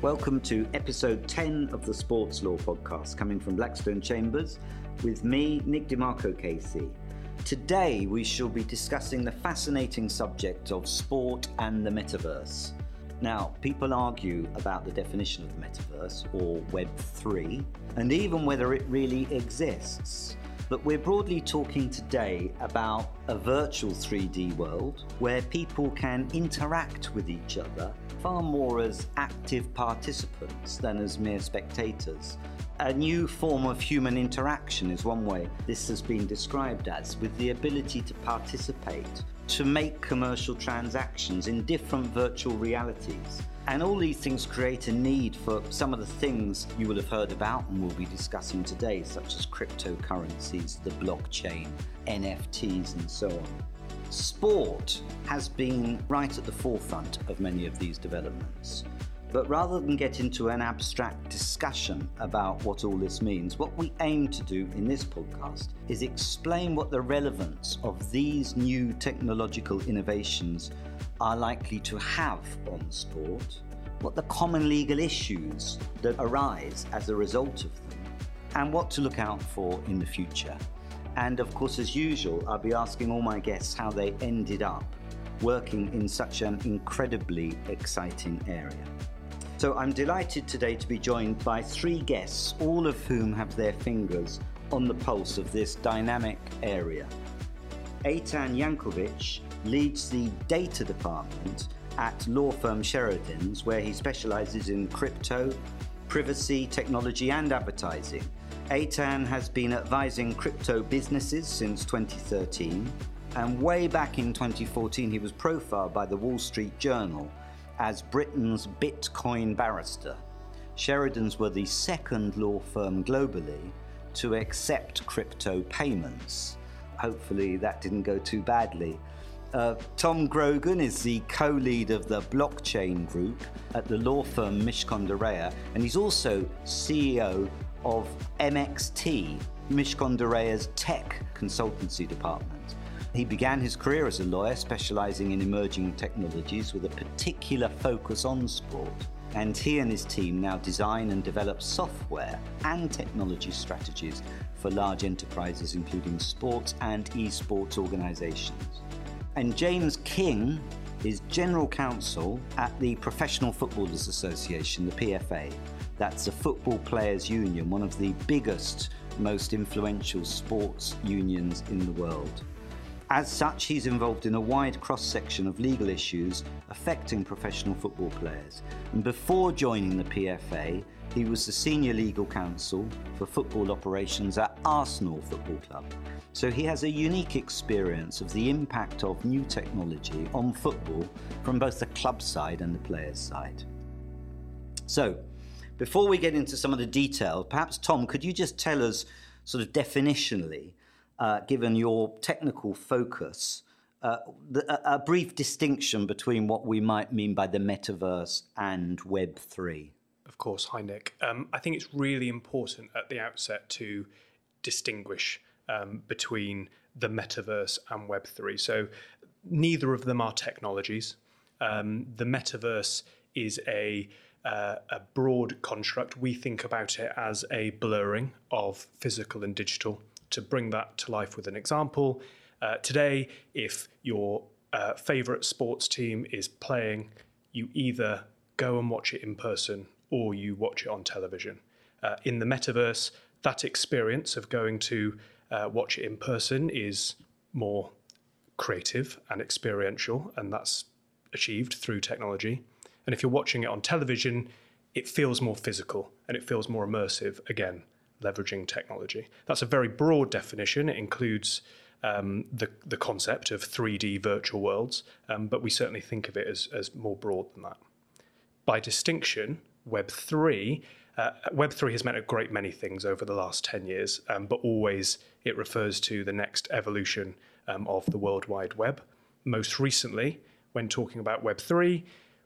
Welcome to episode 10 of the Sports Law Podcast, coming from Blackstone Chambers with me, Nick De Marco KC. Today, we shall be discussing the fascinating subject of sport and the metaverse. Now, people argue about the definition of the metaverse or Web3 and even whether it really exists. But we're broadly talking today about a virtual 3D world where people can interact with each other far more as active participants than as mere spectators. A new form of human interaction is one way this has been described as, with the ability to participate, to make commercial transactions in different virtual realities. And all these things create a need for some of the things you will have heard about and we'll be discussing today, such as cryptocurrencies, the blockchain, NFTs, and so on. Sport has been right at the forefront of many of these developments. But rather than get into an abstract discussion about what all this means, what we aim to do in this podcast is explain what the relevance of these new technological innovations are likely to have on sport, what the common legal issues that arise as a result of them, and what to look out for in the future. And of course, as usual, I'll be asking all my guests how they ended up working in such an incredibly exciting area. So I'm delighted today to be joined by three guests, all of whom have their fingers on the pulse of this dynamic area. Eitan Jankelewitz leads the data department at law firm Sheridans, where he specializes in crypto, privacy, technology, and advertising. Eitan has been advising crypto businesses since 2013, and way back in 2014, he was profiled by the Wall Street Journal as Britain's Bitcoin barrister. Sheridans were the second law firm globally to accept crypto payments. Hopefully, that didn't go too badly. Uh, Tom Grogan is the co lead of the blockchain group at the law firm Mishcon de Reya, and he's also CEO of MXT, Mishcon de Reya's tech consultancy department. He began his career as a lawyer, specializing in emerging technologies with a particular focus on sport. And he and his team now design and develop software and technology strategies for large enterprises, including sports and esports organizations. And James King is General Counsel at the Professional Footballers Association, the PFA. That's the Football Players Union, one of the biggest, most influential sports unions in the world. As such, he's involved in a wide cross section of legal issues affecting professional football players. And before joining the PFA, he was the senior legal counsel for football operations at Arsenal Football Club. So he has a unique experience of the impact of new technology on football from both the club side and the players' side. So, before we get into some of the detail, perhaps Tom, could you just tell us, sort of definitionally, uh, given your technical focus, uh, the, a brief distinction between what we might mean by the metaverse and Web3. Of course. Hi, Nick. Um, I think it's really important at the outset to distinguish um, between the metaverse and Web3. So, neither of them are technologies. Um, the metaverse is a uh, a broad construct. We think about it as a blurring of physical and digital to bring that to life with an example, uh, today, if your uh, favorite sports team is playing, you either go and watch it in person or you watch it on television. Uh, in the metaverse, that experience of going to uh, watch it in person is more creative and experiential, and that's achieved through technology. And if you're watching it on television, it feels more physical and it feels more immersive again leveraging technology. That's a very broad definition. It includes um, the, the concept of 3D virtual worlds, um, but we certainly think of it as, as more broad than that. By distinction, Web3, uh, Web3 has meant a great many things over the last 10 years, um, but always it refers to the next evolution um, of the World Wide Web. Most recently, when talking about Web3,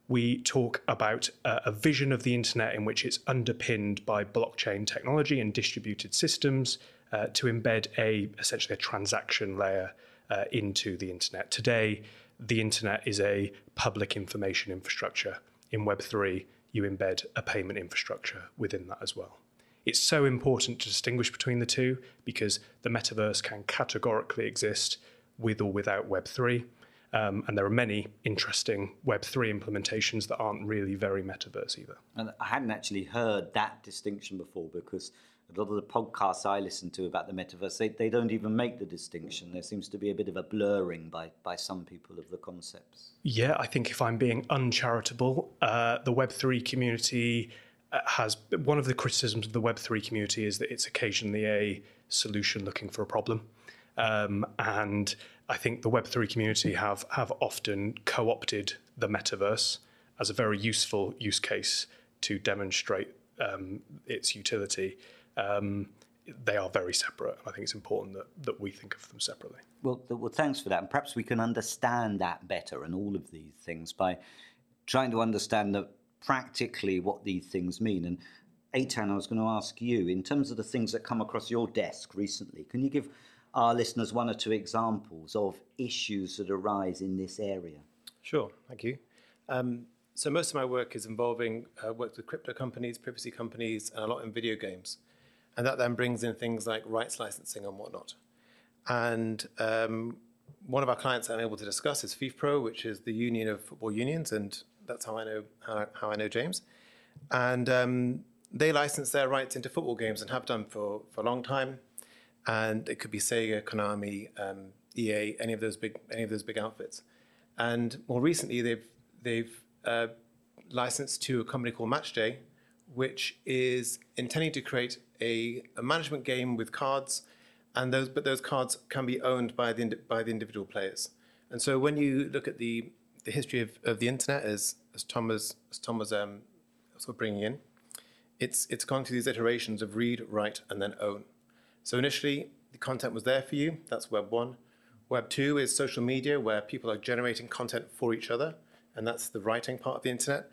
we talk about uh, a vision of the internet in which it's underpinned by blockchain technology and distributed systems uh, to embed a essentially a transaction layer uh, into the internet. Today, the internet is a public information infrastructure. In Web3, you embed a payment infrastructure within that as well. It's so important to distinguish between the two because the metaverse can categorically exist with or without Web3. Um, and there are many interesting Web3 implementations that aren't really very metaverse either. And I hadn't actually heard that distinction before because a lot of the podcasts I listen to about the metaverse, they, they don't even make the distinction. There seems to be a bit of a blurring by, by some people of the concepts. Yeah, I think if I'm being uncharitable, uh, the Web3 community has one of the criticisms of the Web3 community is that it's occasionally a solution looking for a problem. Um, and I think the Web3 community have, have often co opted the metaverse as a very useful use case to demonstrate um, its utility. Um, they are very separate. And I think it's important that, that we think of them separately. Well, well, thanks for that. And perhaps we can understand that better and all of these things by trying to understand that practically what these things mean. And Eitan, I was going to ask you, in terms of the things that come across your desk recently, can you give our listeners one or two examples of issues that arise in this area? Sure, thank you. Um, so most of my work is involving uh, work with crypto companies, privacy companies, and a lot in video games, and that then brings in things like rights licensing and whatnot. And um, one of our clients I'm able to discuss is FIFPro, which is the union of football unions, and that's how I know how, how I know James. And um, they license their rights into football games and have done for, for a long time and it could be Sega, Konami, um, EA, any of those big any of those big outfits. And more recently, they've they've uh, licensed to a company called Matchday, which is intending to create a, a, management game with cards, and those but those cards can be owned by the by the individual players. And so when you look at the the history of, of the internet, as as Tom was as Tom was um, sort of bringing in, it's it's gone through these iterations of read, write, and then own. So initially, the content was there for you. That's Web 1. Web 2 is social media, where people are generating content for each other, and that's the writing part of the internet.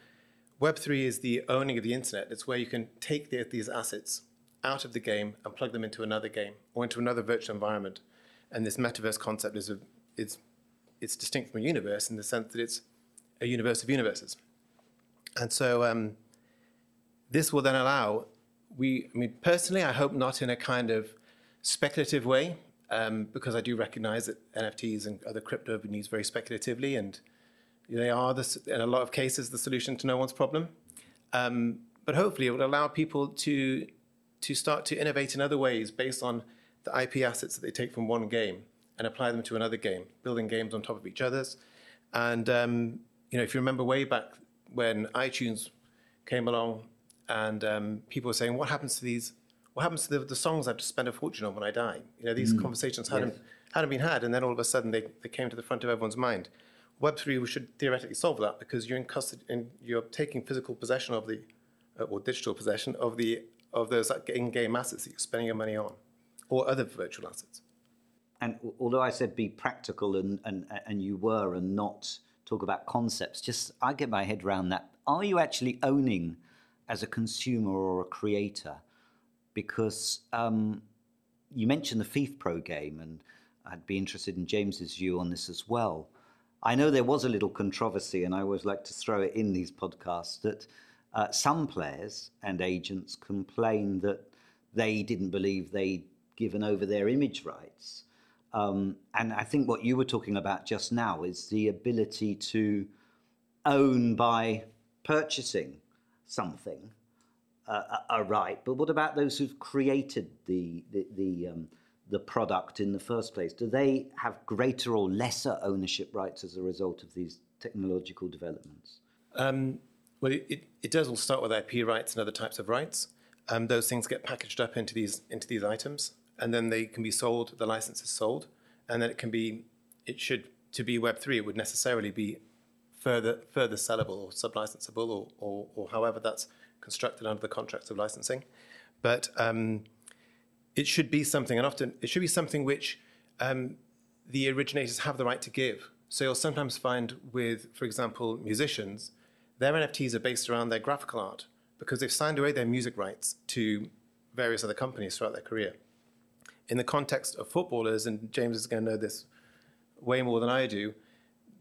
Web 3 is the owning of the internet. It's where you can take the, these assets out of the game and plug them into another game or into another virtual environment. And this metaverse concept is, a, it's, it's distinct from a universe in the sense that it's a universe of universes. And so um, this will then allow we, I mean, personally, I hope not in a kind of speculative way, um, because I do recognize that NFTs and other crypto have been used very speculatively, and they are, the, in a lot of cases, the solution to no one's problem. Um, but hopefully, it will allow people to to start to innovate in other ways based on the IP assets that they take from one game and apply them to another game, building games on top of each other's. And um, you know, if you remember way back when iTunes came along, and um, people were saying, "What happens to these what happens to the, the songs I have to spend a fortune on when I die? You know, these mm. conversations hadn't, yes. hadn't been had, and then all of a sudden they, they came to the front of everyone's mind. Web3 should theoretically solve that because you're in custody and you're taking physical possession of the, uh, or digital possession of the of those in-game assets that you're spending your money on, or other virtual assets. And although I said be practical and, and, and you were and not talk about concepts, just I get my head around that. Are you actually owning as a consumer or a creator because um, you mentioned the FIFPro game, and I'd be interested in James's view on this as well. I know there was a little controversy, and I always like to throw it in these podcasts that uh, some players and agents complained that they didn't believe they'd given over their image rights. Um, and I think what you were talking about just now is the ability to own by purchasing something a right. But what about those who've created the the the, um, the product in the first place? Do they have greater or lesser ownership rights as a result of these technological developments? Um, well, it, it, does all start with IP rights and other types of rights. Um, those things get packaged up into these into these items, and then they can be sold. The license is sold, and then it can be. It should to be Web three. It would necessarily be further further sellable or sublicensable or, or, or however that's constructed under the contracts of licensing. But um, it should be something, and often it should be something which um, the originators have the right to give. So you'll sometimes find with, for example, musicians, their NFTs are based around their graphical art because they've signed away their music rights to various other companies throughout their career. In the context of footballers, and James is going to know this way more than I do,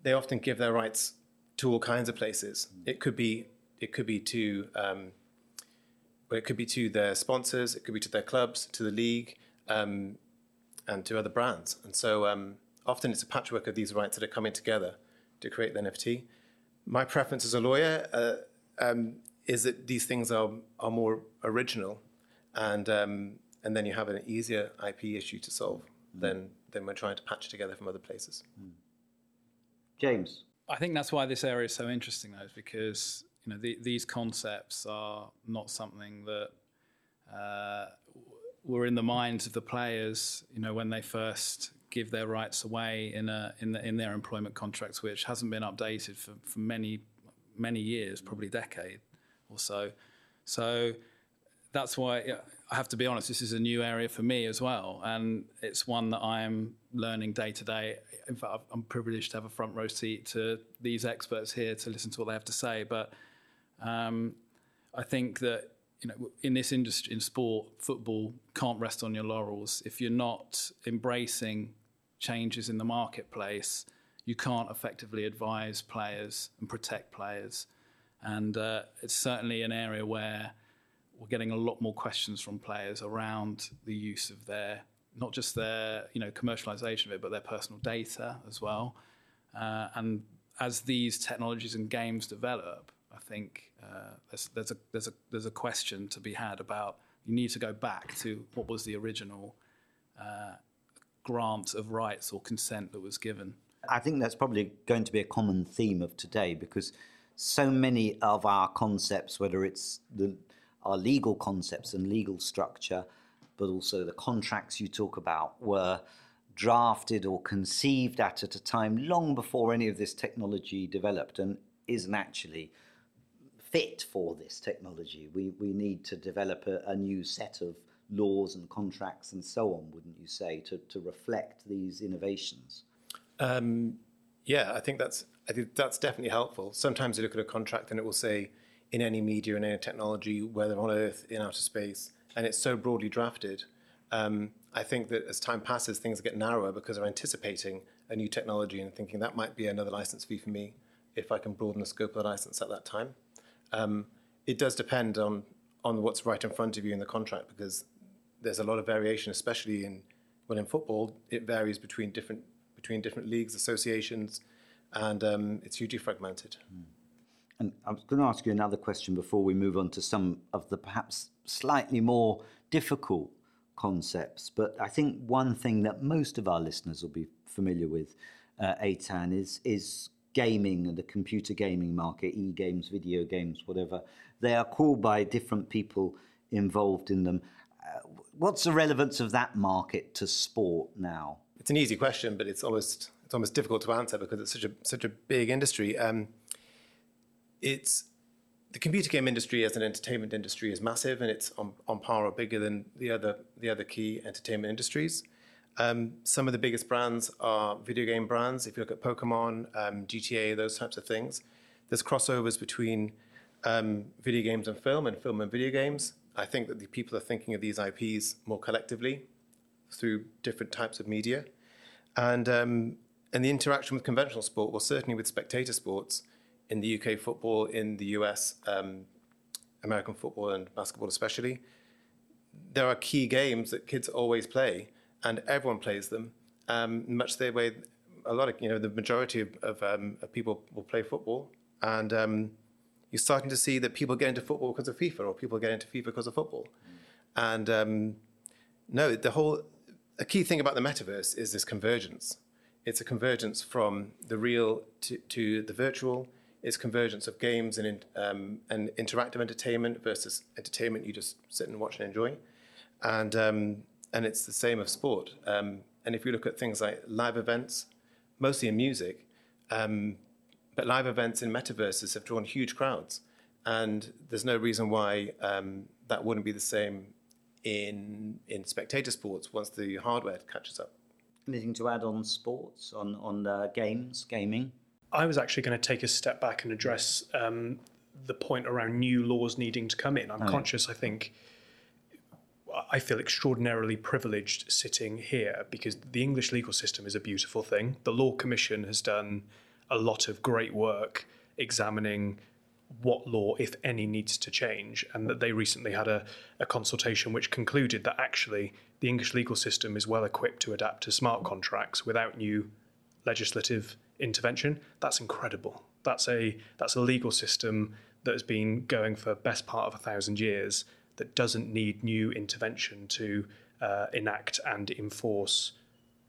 they often give their rights to all kinds of places. It could be it could be to um, it could be to their sponsors, it could be to their clubs, to the league, um, and to other brands. And so um, often it's a patchwork of these rights that are coming together to create the NFT. My preference as a lawyer uh, um, is that these things are are more original, and um, and then you have an easier IP issue to solve mm. than than when trying to patch together from other places. Mm. James, I think that's why this area is so interesting, though, is because you know the, these concepts are not something that uh, were in the minds of the players. You know, when they first give their rights away in a in, the, in their employment contracts, which hasn't been updated for, for many many years, probably a decade or so. So that's why I have to be honest. This is a new area for me as well, and it's one that I am learning day to day. In fact, I'm privileged to have a front row seat to these experts here to listen to what they have to say. But um, I think that you know, in this industry, in sport, football can't rest on your laurels. If you're not embracing changes in the marketplace, you can't effectively advise players and protect players. And uh, it's certainly an area where we're getting a lot more questions from players around the use of their not just their you know commercialization of it, but their personal data as well. Uh, and as these technologies and games develop, I think uh, there's, there's a there's a there's a question to be had about you need to go back to what was the original uh, grant of rights or consent that was given. I think that's probably going to be a common theme of today because so many of our concepts, whether it's the our legal concepts and legal structure, but also the contracts you talk about were drafted or conceived at at a time long before any of this technology developed and isn't actually fit for this technology. We, we need to develop a, a new set of laws and contracts and so on, wouldn't you say, to, to reflect these innovations? Um, yeah, I think that's I think that's definitely helpful. Sometimes you look at a contract and it will say in any media, in any technology, whether on Earth, in outer space, and it's so broadly drafted. Um, I think that as time passes, things get narrower because they're anticipating a new technology and thinking that might be another license fee for me if I can broaden the scope of the license at that time. Um, it does depend on on what's right in front of you in the contract because there's a lot of variation, especially in well in football, it varies between different between different leagues, associations, and um, it's hugely fragmented. Mm. And I was going to ask you another question before we move on to some of the perhaps slightly more difficult concepts. But I think one thing that most of our listeners will be familiar with, uh, Eitan, is is gaming and the computer gaming market, e-games, video games, whatever. They are called by different people involved in them. Uh, what's the relevance of that market to sport now? It's an easy question, but it's almost it's almost difficult to answer because it's such a such a big industry. Um, it's the computer game industry as an entertainment industry is massive and it's on, on par or bigger than the other the other key entertainment industries. Um, some of the biggest brands are video game brands. If you look at Pokemon, um, GTA, those types of things, there's crossovers between um, video games and film, and film and video games. I think that the people are thinking of these IPs more collectively through different types of media, and um, and the interaction with conventional sport, well, certainly with spectator sports in the UK football, in the US, um, American football and basketball especially. There are key games that kids always play and everyone plays them. Um, much the way a lot of you know the majority of, of, um, of people will play football, and um, you're starting to see that people get into football because of FIFA, or people get into FIFA because of football. Mm. And um, no, the whole a key thing about the metaverse is this convergence. It's a convergence from the real to, to the virtual. It's convergence of games and um, and interactive entertainment versus entertainment you just sit and watch and enjoy. And um, and it's the same of sport. Um, and if you look at things like live events, mostly in music, um, but live events in metaverses have drawn huge crowds, and there's no reason why um, that wouldn't be the same in in spectator sports once the hardware catches up. Anything to add on sports, on on uh, games, gaming? I was actually going to take a step back and address um, the point around new laws needing to come in. I'm oh. conscious, I think I feel extraordinarily privileged sitting here because the English legal system is a beautiful thing. The Law Commission has done a lot of great work examining what law, if any, needs to change, and that they recently had a, a consultation which concluded that actually the English legal system is well equipped to adapt to smart contracts without new legislative intervention. That's incredible. That's a that's a legal system that has been going for best part of a thousand years that doesn't need new intervention to uh, enact and enforce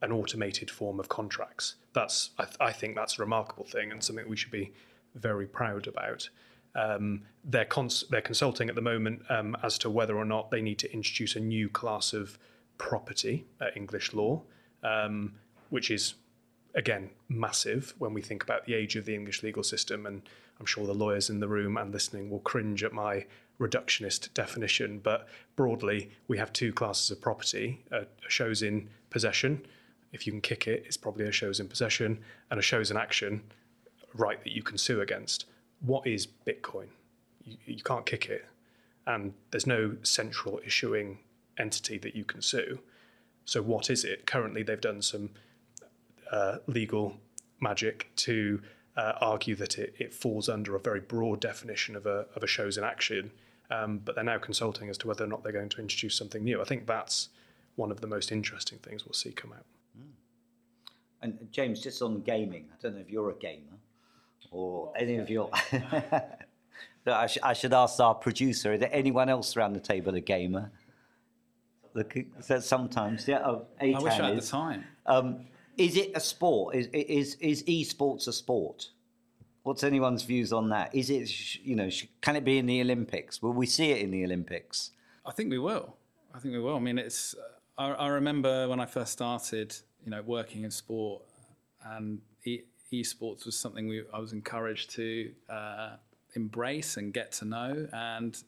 an automated form of contracts. That's I, th- I, think that's a remarkable thing and something we should be very proud about. Um, they're, cons- they're consulting at the moment um, as to whether or not they need to introduce a new class of property at English law, um, which is again massive when we think about the age of the English legal system. And I'm sure the lawyers in the room and listening will cringe at my reductionist definition. But broadly, we have two classes of property: a, chose in possession. If you can kick it, it's probably a chose in possession, and a chose in action, right that you can sue against. What is Bitcoin? You, you can't kick it, and there's no central issuing entity that you can sue. So, what is it? Currently, they've done some uh, legal magic to uh, argue that it, it, falls under a very broad definition of a, of a chose in action, um, but they're now consulting as to whether or not they're going to introduce something new. I think that's one of the most interesting things we'll see come out. Mm. And James, just on gaming, I don't know if you're a gamer or any of your. I, sh- I, should ask our producer: Is there anyone else around the table a gamer? Look, sometimes, yeah. Oh, I wish I had the time. Um, is it a sport? Is, is, is esports a sport? What's anyone's views on that? Is it, you know, can it be in the Olympics? Will we see it in the Olympics? I think we will. I think we will. I mean, it's. I, I remember when I first started, you know, working in sport, and e- esports was something we, I was encouraged to uh, embrace and get to know. And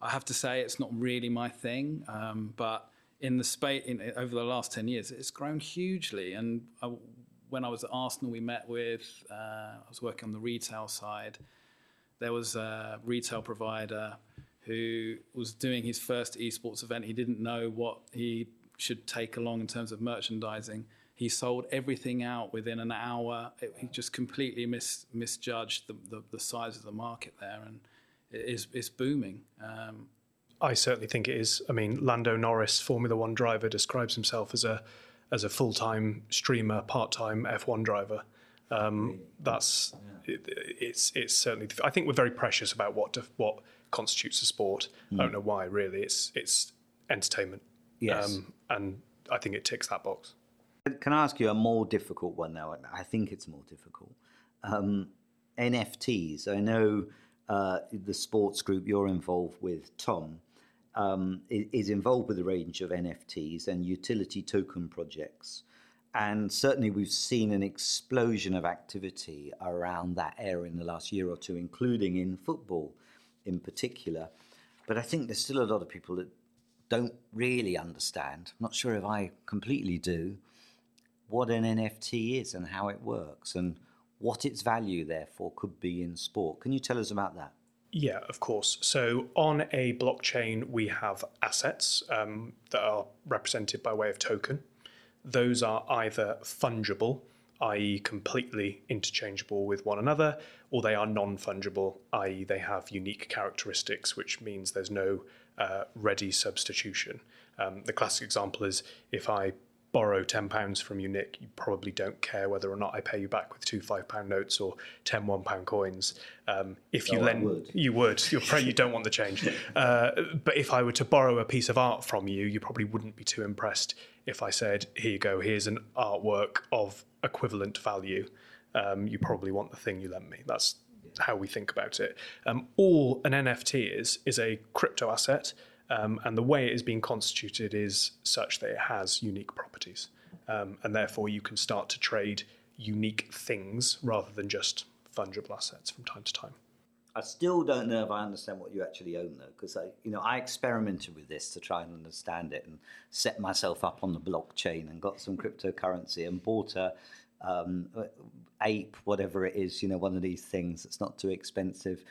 I have to say, it's not really my thing, um, but in the space in, over the last 10 years it's grown hugely. And I, when I was at Arsenal we met with uh, I was working on the retail side. There was a retail provider who was doing his first esports event. He didn't know what he should take along in terms of merchandising. He sold everything out within an hour. It, he just completely mis, misjudged the, the, the, size of the market there and it is, it's booming. Um, I certainly think it is. I mean, Lando Norris, Formula One driver, describes himself as a as a full time streamer, part time F1 driver. Um, that's it, it's it's certainly. I think we're very precious about what what constitutes a sport. Mm. I don't know why. Really, it's it's entertainment. Yes, um, and I think it ticks that box. Can I ask you a more difficult one now? I think it's more difficult. Um, NFTs. I know uh, the sports group you're involved with, Tom um, is involved with a range of NFTs and utility token projects. And certainly, we've seen an explosion of activity around that area in the last year or two, including in football in particular. But I think there's still a lot of people that don't really understand. I'm not sure if I completely do what an NFT is and how it works and what its value, therefore, could be in sport. Can you tell us about that? Yeah, of course. So on a blockchain, we have assets um, that are represented by way of token. Those are either fungible, i.e., completely interchangeable with one another, or they are non fungible, i.e., they have unique characteristics, which means there's no uh, ready substitution. Um, the classic example is if I borrow £10 from you, Nick, you probably don't care whether or not I pay you back with two £5 notes or 10 £1 coins. Um, if you lend, would. you would. You're probably, you don't want the change. Uh, but if I were to borrow a piece of art from you, you probably wouldn't be too impressed if I said, here you go, here's an artwork of equivalent value. Um, you probably want the thing you lent me. That's how we think about it. Um, all an NFT is, is a crypto asset um, and the way it is being constituted is such that it has unique properties. Um, and therefore, you can start to trade unique things rather than just fungible assets from time to time. I still don't know if I understand what you actually own, though, because I, you know, I experimented with this to try and understand it and set myself up on the blockchain and got some cryptocurrency and bought a um, ape, whatever it is, you know, one of these things that's not too expensive.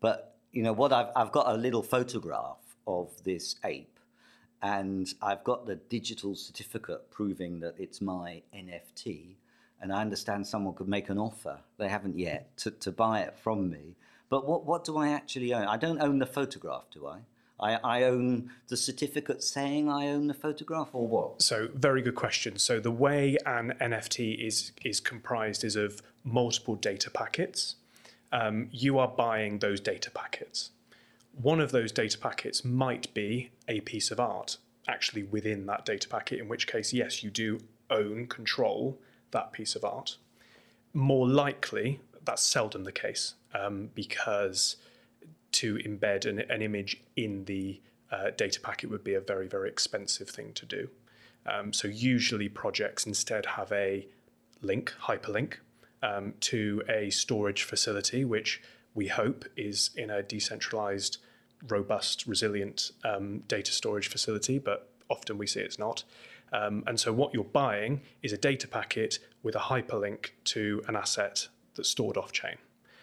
But you know, what I've I've got a little photograph of this ape. And I've got the digital certificate proving that it's my NFT. And I understand someone could make an offer, they haven't yet, to, to buy it from me. But what, what do I actually own? I don't own the photograph, do I? I, I own the certificate saying I own the photograph, or what? So, very good question. So, the way an NFT is is comprised is of multiple data packets. Um, you are buying those data packets. One of those data packets might be a piece of art actually within that data packet, in which case, yes, you do own, control that piece of art. More likely, that's seldom the case um, because to embed an, an image in the uh, data packet would be a very, very expensive thing to do. Um, so usually projects instead have a link, hyperlink, um, to a storage facility, which we hope is in a decentralized, robust, resilient um, data storage facility, but often we see it's not. Um, and so what you're buying is a data packet with a hyperlink to an asset that's stored off chain.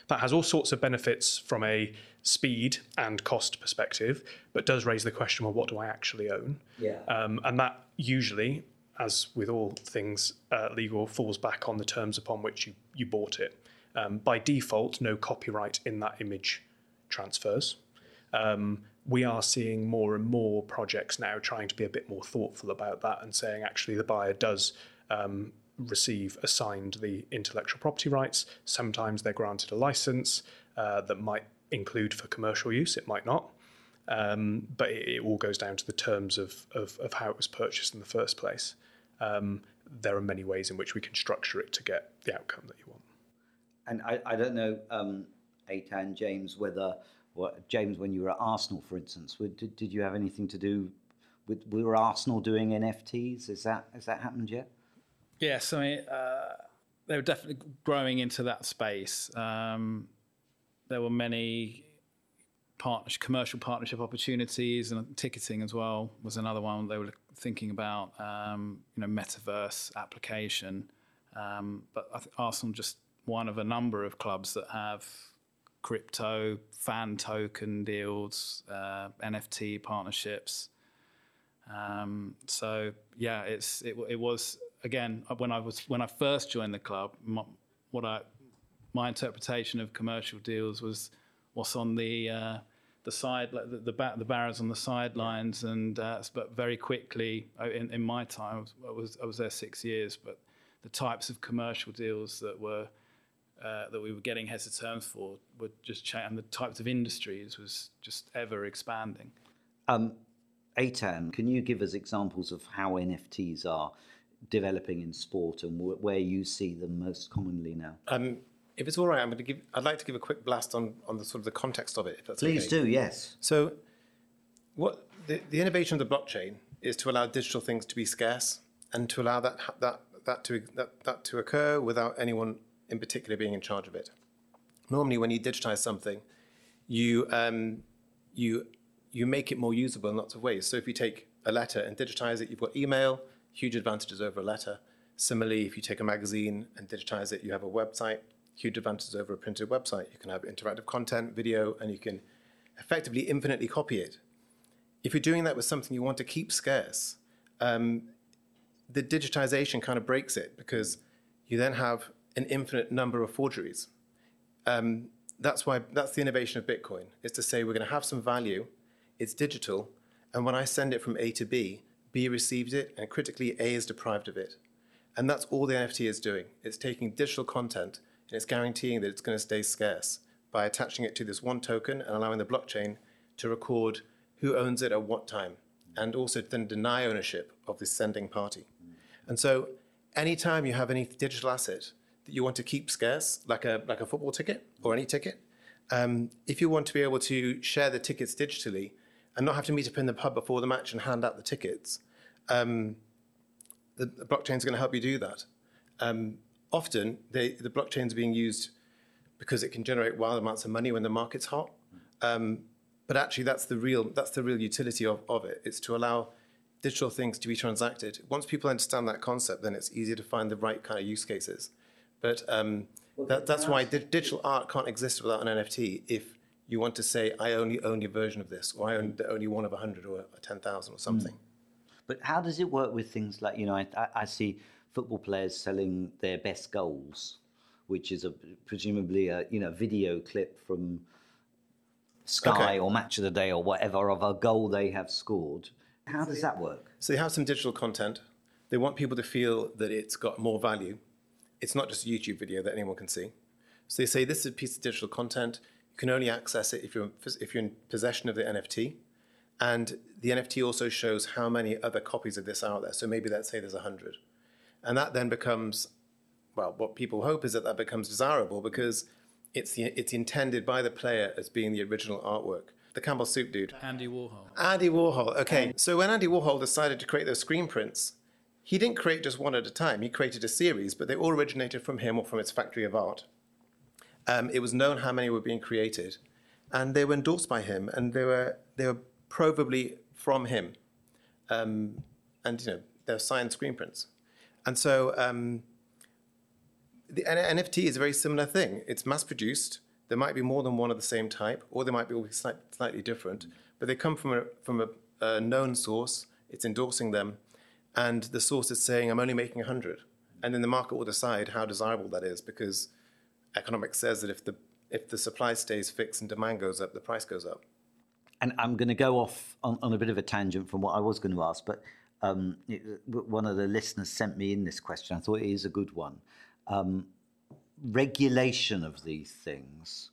That has all sorts of benefits from a speed and cost perspective, but does raise the question: well, what do I actually own? Yeah. Um, and that usually, as with all things uh, legal, falls back on the terms upon which you, you bought it. Um, by default, no copyright in that image transfers. Um, we are seeing more and more projects now trying to be a bit more thoughtful about that and saying actually the buyer does um, receive assigned the intellectual property rights. Sometimes they're granted a license uh, that might include for commercial use, it might not. Um, but it, it, all goes down to the terms of, of, of, how it was purchased in the first place. Um, there are many ways in which we can structure it to get the outcome that you want. And I, I don't know, um, James, whether, well, James, when you were at Arsenal, for instance, did, did you have anything to do with, were Arsenal doing NFTs? Is that, has that happened yet? Yes, I mean, uh, they were definitely growing into that space. Um, there were many partnership, commercial partnership opportunities, and ticketing as well was another one they were thinking about. Um, you know, metaverse application, um, but I think Arsenal just one of a number of clubs that have crypto fan token deals, uh, NFT partnerships. Um, so yeah, it's it, it was again, uh, when I was when I first joined the club, my, what I my interpretation of commercial deals was what's on the uh, the side, the the, the barrows on the sidelines, and uh, but very quickly uh, in, in my time, I was, I was there six years, but the types of commercial deals that were uh, that we were getting heads of terms for were just cha- and the types of industries was just ever expanding. Um, Eitan, can you give us examples of how NFTs are developing in sport and w- where you see them most commonly now? Um, if it's all right, I'm going to give. I'd like to give a quick blast on, on the sort of the context of it. If that's Please okay. do. Yes. So, what the, the innovation of the blockchain is to allow digital things to be scarce and to allow that that that to that, that to occur without anyone in particular being in charge of it. Normally, when you digitize something, you um, you you make it more usable in lots of ways. So if you take a letter and digitize it, you've got email, huge advantages over a letter. Similarly, if you take a magazine and digitize it, you have a website, huge advantages over a printed website. You can have interactive content, video, and you can effectively infinitely copy it. If you're doing that with something you want to keep scarce, um, the digitization kind of breaks it because you then have an infinite number of forgeries. Um, that's why that's the innovation of Bitcoin is to say we're going to have some value, it's digital, and when I send it from A to B, B receives it, and critically, A is deprived of it. And that's all the NFT is doing. It's taking digital content and it's guaranteeing that it's going to stay scarce by attaching it to this one token and allowing the blockchain to record who owns it at what time, and also then deny ownership of the sending party. And so, anytime you have any digital asset that you want to keep scarce, like a like a football ticket or any ticket, um, if you want to be able to share the tickets digitally and not have to meet up in the pub before the match and hand out the tickets, um, the, the blockchain is going to help you do that. Um, often, they, the blockchain is being used because it can generate wild amounts of money when the market's hot. Um, but actually, that's the real that's the real utility of, of it. It's to allow digital things to be transacted. Once people understand that concept, then it's easier to find the right kind of use cases. But um, that, that's why di- digital art can't exist without an NFT. If you want to say, I only own a version of this, or I own the only one of a hundred or a ten thousand or something. Mm. But how does it work with things like you know? I, I see football players selling their best goals, which is a presumably a you know video clip from Sky Okay. or Match of the Day or whatever of a goal they have scored. How does that work? So they have some digital content. They want people to feel that it's got more value. It's not just a YouTube video that anyone can see. So they say this is a piece of digital content. You can only access it if you're if you're in possession of the NFT. And the NFT also shows how many other copies of this are out there. So maybe let's say there's 100. And that then becomes, well, what people hope is that that becomes desirable because it's, the, it's intended by the player as being the original artwork. The Campbell Soup dude. Andy Warhol. Andy Warhol. Okay, so when Andy Warhol decided to create those screen prints, he didn't create just one at a time. He created a series, but they all originated from him or from his factory of art. Um, it was known how many were being created, and they were endorsed by him, and they were they were probably from him, um, and you know they're signed screen prints, and so um, the NFT is a very similar thing. It's mass produced. There might be more than one of the same type, or they might be slightly different, but they come from a, from a, a known source. It's endorsing them, and the source is saying, "I'm only making 100," and then the market will decide how desirable that is because economics says that if the if the supply stays fixed and demand goes up, the price goes up. And I'm going to go off on, on a bit of a tangent from what I was going to ask, but um, it, one of the listeners sent me in this question. I thought it is a good one. Um, regulation of these things.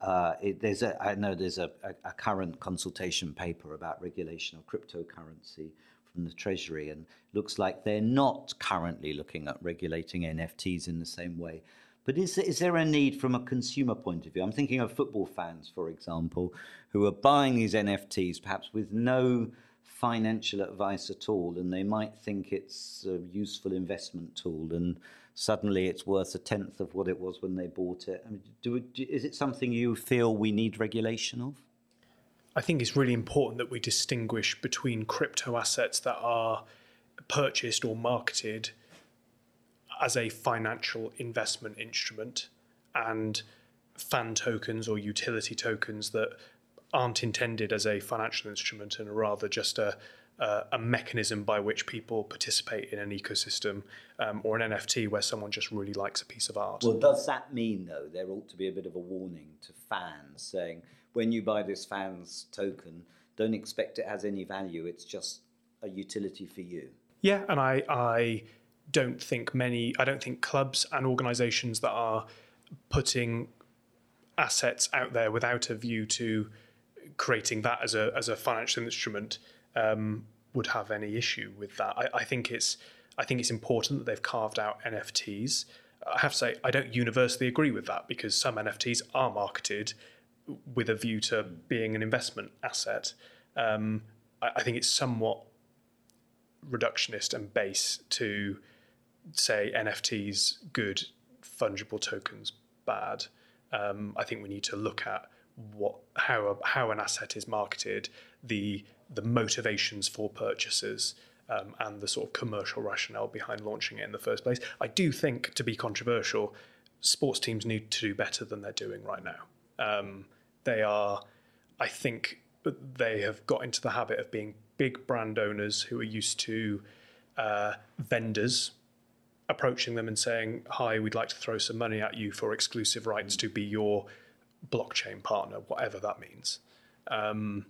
Uh, it, there's a, I know there's a, a, a current consultation paper about regulation of cryptocurrency from the Treasury, and looks like they're not currently looking at regulating NFTs in the same way. But is, is there a need from a consumer point of view? I'm thinking of football fans, for example, who are buying these NFTs perhaps with no financial advice at all, and they might think it's a useful investment tool, and suddenly it's worth a tenth of what it was when they bought it. I mean, do, do, is it something you feel we need regulation of? I think it's really important that we distinguish between crypto assets that are purchased or marketed as a financial investment instrument and fan tokens or utility tokens that aren't intended as a financial instrument and are rather just a, a, a mechanism by which people participate in an ecosystem um, or an NFT where someone just really likes a piece of art. Well, does that mean, though, there ought to be a bit of a warning to fans saying, when you buy this fan's token, don't expect it has any value, it's just a utility for you? Yeah, and I, I don't think many, I don't think clubs and organisations that are putting assets out there without a view to creating that as a as a financial instrument um, would have any issue with that. I, I think it's I think it's important that they've carved out NFTs. I have to say I don't universally agree with that because some NFTs are marketed with a view to being an investment asset. Um, I, I think it's somewhat reductionist and base to say NFTs good, fungible tokens bad. Um, I think we need to look at what how a, how an asset is marketed, the the motivations for purchases. um, and the sort of commercial rationale behind launching it in the first place. I do think, to be controversial, sports teams need to do better than they're doing right now. Um, they are, I think, they have got into the habit of being big brand owners who are used to uh, vendors approaching them and saying, "Hi, we'd like to throw some money at you for exclusive rights to be your blockchain partner, whatever that means." Um,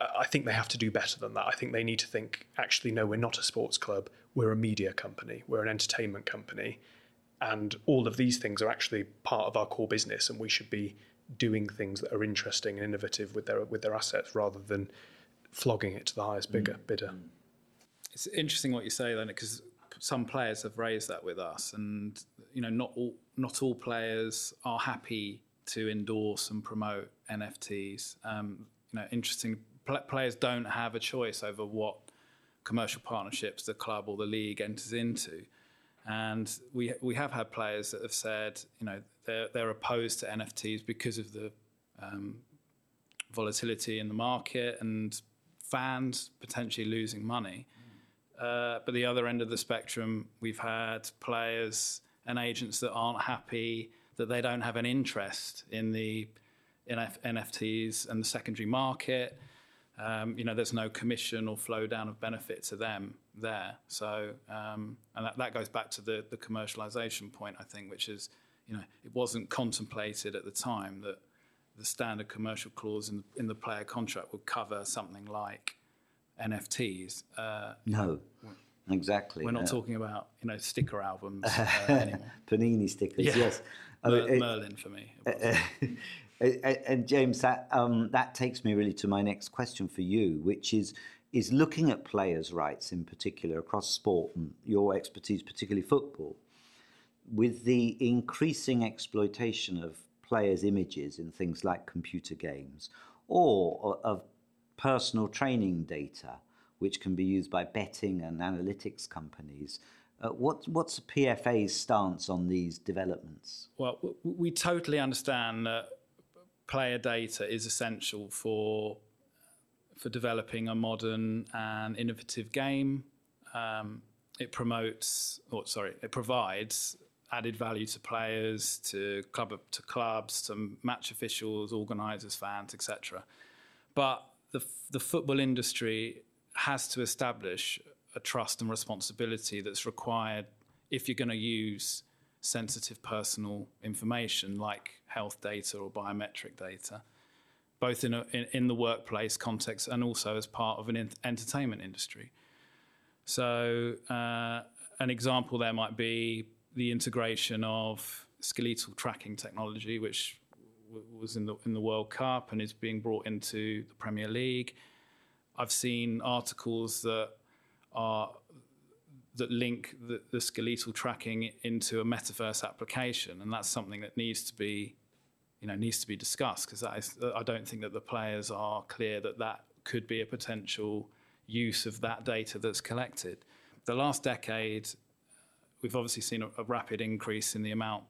I think they have to do better than that. I think they need to think, actually, no, we're not a sports club. We're a media company. We're an entertainment company, and all of these things are actually part of our core business, and we should be doing things that are interesting and innovative with their with their assets rather than flogging it to the highest bigger, bidder. It's interesting what you say, then, because some players have raised that with us, and you know, not all not all players are happy to endorse and promote NFTs. Um, you know, interesting. Pl- players don't have a choice over what commercial partnerships the club or the league enters into, and we we have had players that have said, you know, they're they're opposed to NFTs because of the um, volatility in the market and fans potentially losing money. Uh, but the other end of the spectrum, we've had players and agents that aren't happy that they don't have an interest in the NF- NFTs and the secondary market. Um, you know, there's no commission or flow down of benefit to them there. So, um, and that, that goes back to the, the commercialization point, I think, which is, you know, it wasn't contemplated at the time that the standard commercial clause in, in the player contract would cover something like NFTs. Uh, no, exactly. We're not uh, talking about you know sticker albums uh. Panini stickers, yeah. yes. Mer- Merlin for me. and James, that um, that takes me really to my next question for you, which is is looking at players' rights in particular across sport and your expertise, particularly football, with the increasing exploitation of players' images in things like computer games or of personal training data, which can be used by betting and analytics companies. Uh, what, what's the PFA's stance on these developments? Well, we totally understand that player data is essential for for developing a modern and innovative game. Um, it promotes, or sorry, it provides added value to players, to club to clubs, to match officials, organisers, fans, etc. But the the football industry has to establish a trust and responsibility that's required if you're going to use sensitive personal information like health data or biometric data, both in, a, in, in, the workplace context and also as part of an entertainment industry. So, uh, an example there might be the integration of skeletal tracking technology, which was in the in the World Cup and is being brought into the Premier League. I've seen articles that are that link the, the skeletal tracking into a metaverse application, and that's something that needs to be, you know, needs to be discussed because. I don't think that the players are clear that that could be a potential use of that data that's collected. The last decade, we've obviously seen a, a, rapid increase in the amount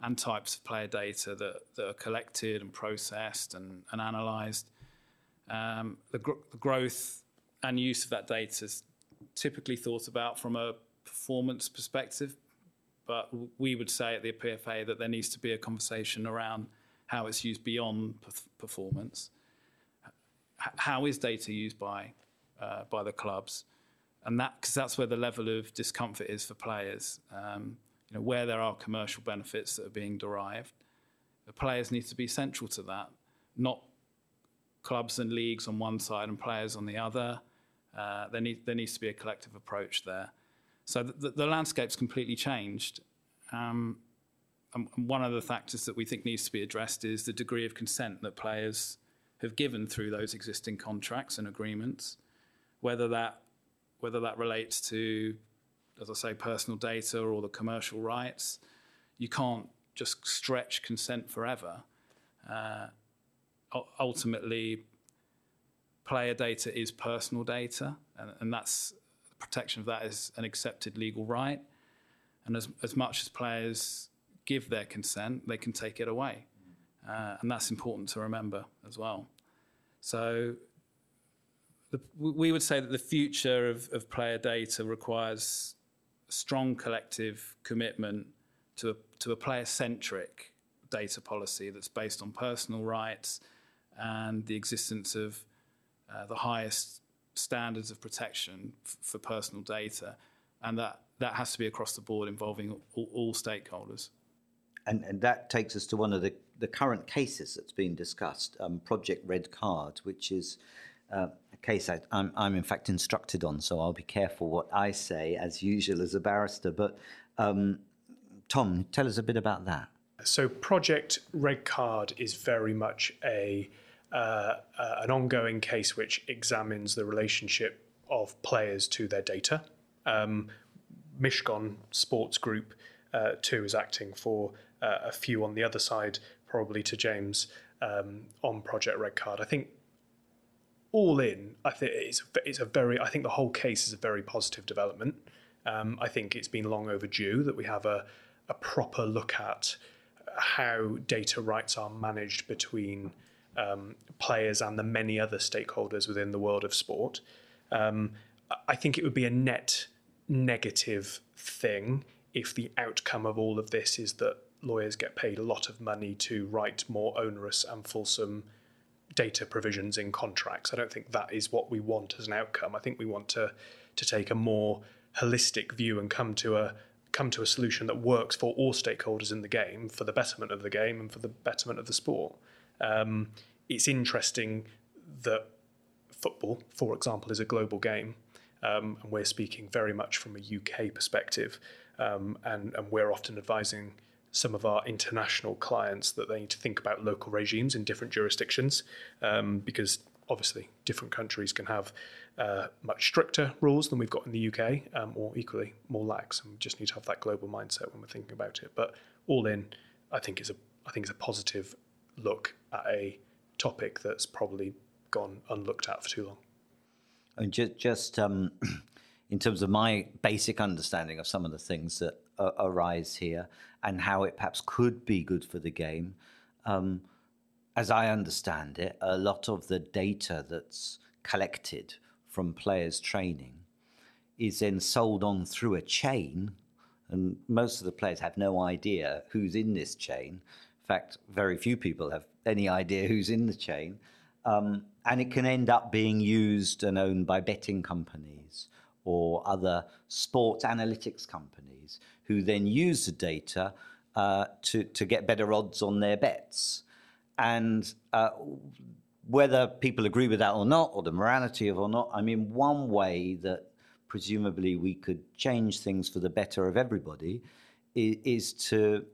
and types of player data that, that are collected and processed and, and analysed. Um, the, gr- the, growth and use of that data is typically thought about from a performance perspective, but we would say at the PFA that there needs to be a conversation around how it's used beyond performance. How is data used by uh, by the clubs? and that because that's where the level of discomfort is for players. Um, you know, where there are commercial benefits that are being derived, the players need to be central to that, not clubs and leagues on one side and players on the other. Uh, there, need, there needs to be a collective approach there. So the, the landscape's completely changed. Um, and one of the factors that we think needs to be addressed is the degree of consent that players have given through those existing contracts and agreements, whether that whether that relates to, as I say, personal data or the commercial rights. You can't just stretch consent forever. Uh, ultimately, player data is personal data, and, and that's protection of that is an accepted legal right. And as, as much as players give their consent, they can take it away. Uh, and that's important to remember as well. So the, we would say that the future of, of player data requires strong collective commitment to a, to a player centric data policy that's based on personal rights and the existence of uh, the highest standards of protection f- for personal data. And that, that has to be across the board involving all, all stakeholders. And, and, that takes us to one of the, the current cases that's been discussed, um, Project Red Card, which is uh, a case I, am I'm in fact instructed on, so I'll be careful what I say, as usual, as a barrister. But um, Tom, tell us a bit about that. So, Project Red Card is very much a uh, uh, an ongoing case which examines the relationship of players to their data. Um, Sports Group uh, too is acting for uh, a few on the other side, probably to James um, on Project Red Card. I think all in, I think it's it's a very I think the whole case is a very positive development. Um, I think it's been long overdue that we have a a proper look at how data rights are managed between um, players and the many other stakeholders within the world of sport. Um, I think it would be a net negative thing if the outcome of all of this is that lawyers get paid a lot of money to write more onerous and fulsome data provisions in contracts. I don't think that is what we want as an outcome. I think we want to to take a more holistic view and come to a come to a solution that works for all stakeholders in the game for the betterment of the game and for the betterment of the sport. Um, it's interesting that football, for example, is a global game, um, and we're speaking very much from a UK perspective, um, and, and we're often advising some of our international clients that they need to think about local regimes in different jurisdictions um, because obviously different countries can have uh, much stricter rules than we've got in the UK um, or equally more lax and we just need to have that global mindset when we're thinking about it. But all in I think is a I think is a positive look at a topic that's probably gone unlooked at for too long. And just, just um, in terms of my basic understanding of some of the things that uh, arise here and how it perhaps could be good for the game, um, as I understand it, a lot of the data that's collected from players' training is then sold on through a chain, and most of the players have no idea who's in this chain. In fact, very few people have any idea who's in the chain. Um, and it can end up being used and owned by betting companies or other sports analytics companies who then use the data uh, to, to get better odds on their bets. And uh, whether people agree with that or not, or the morality of or not, I mean, one way that presumably we could change things for the better of everybody is, is to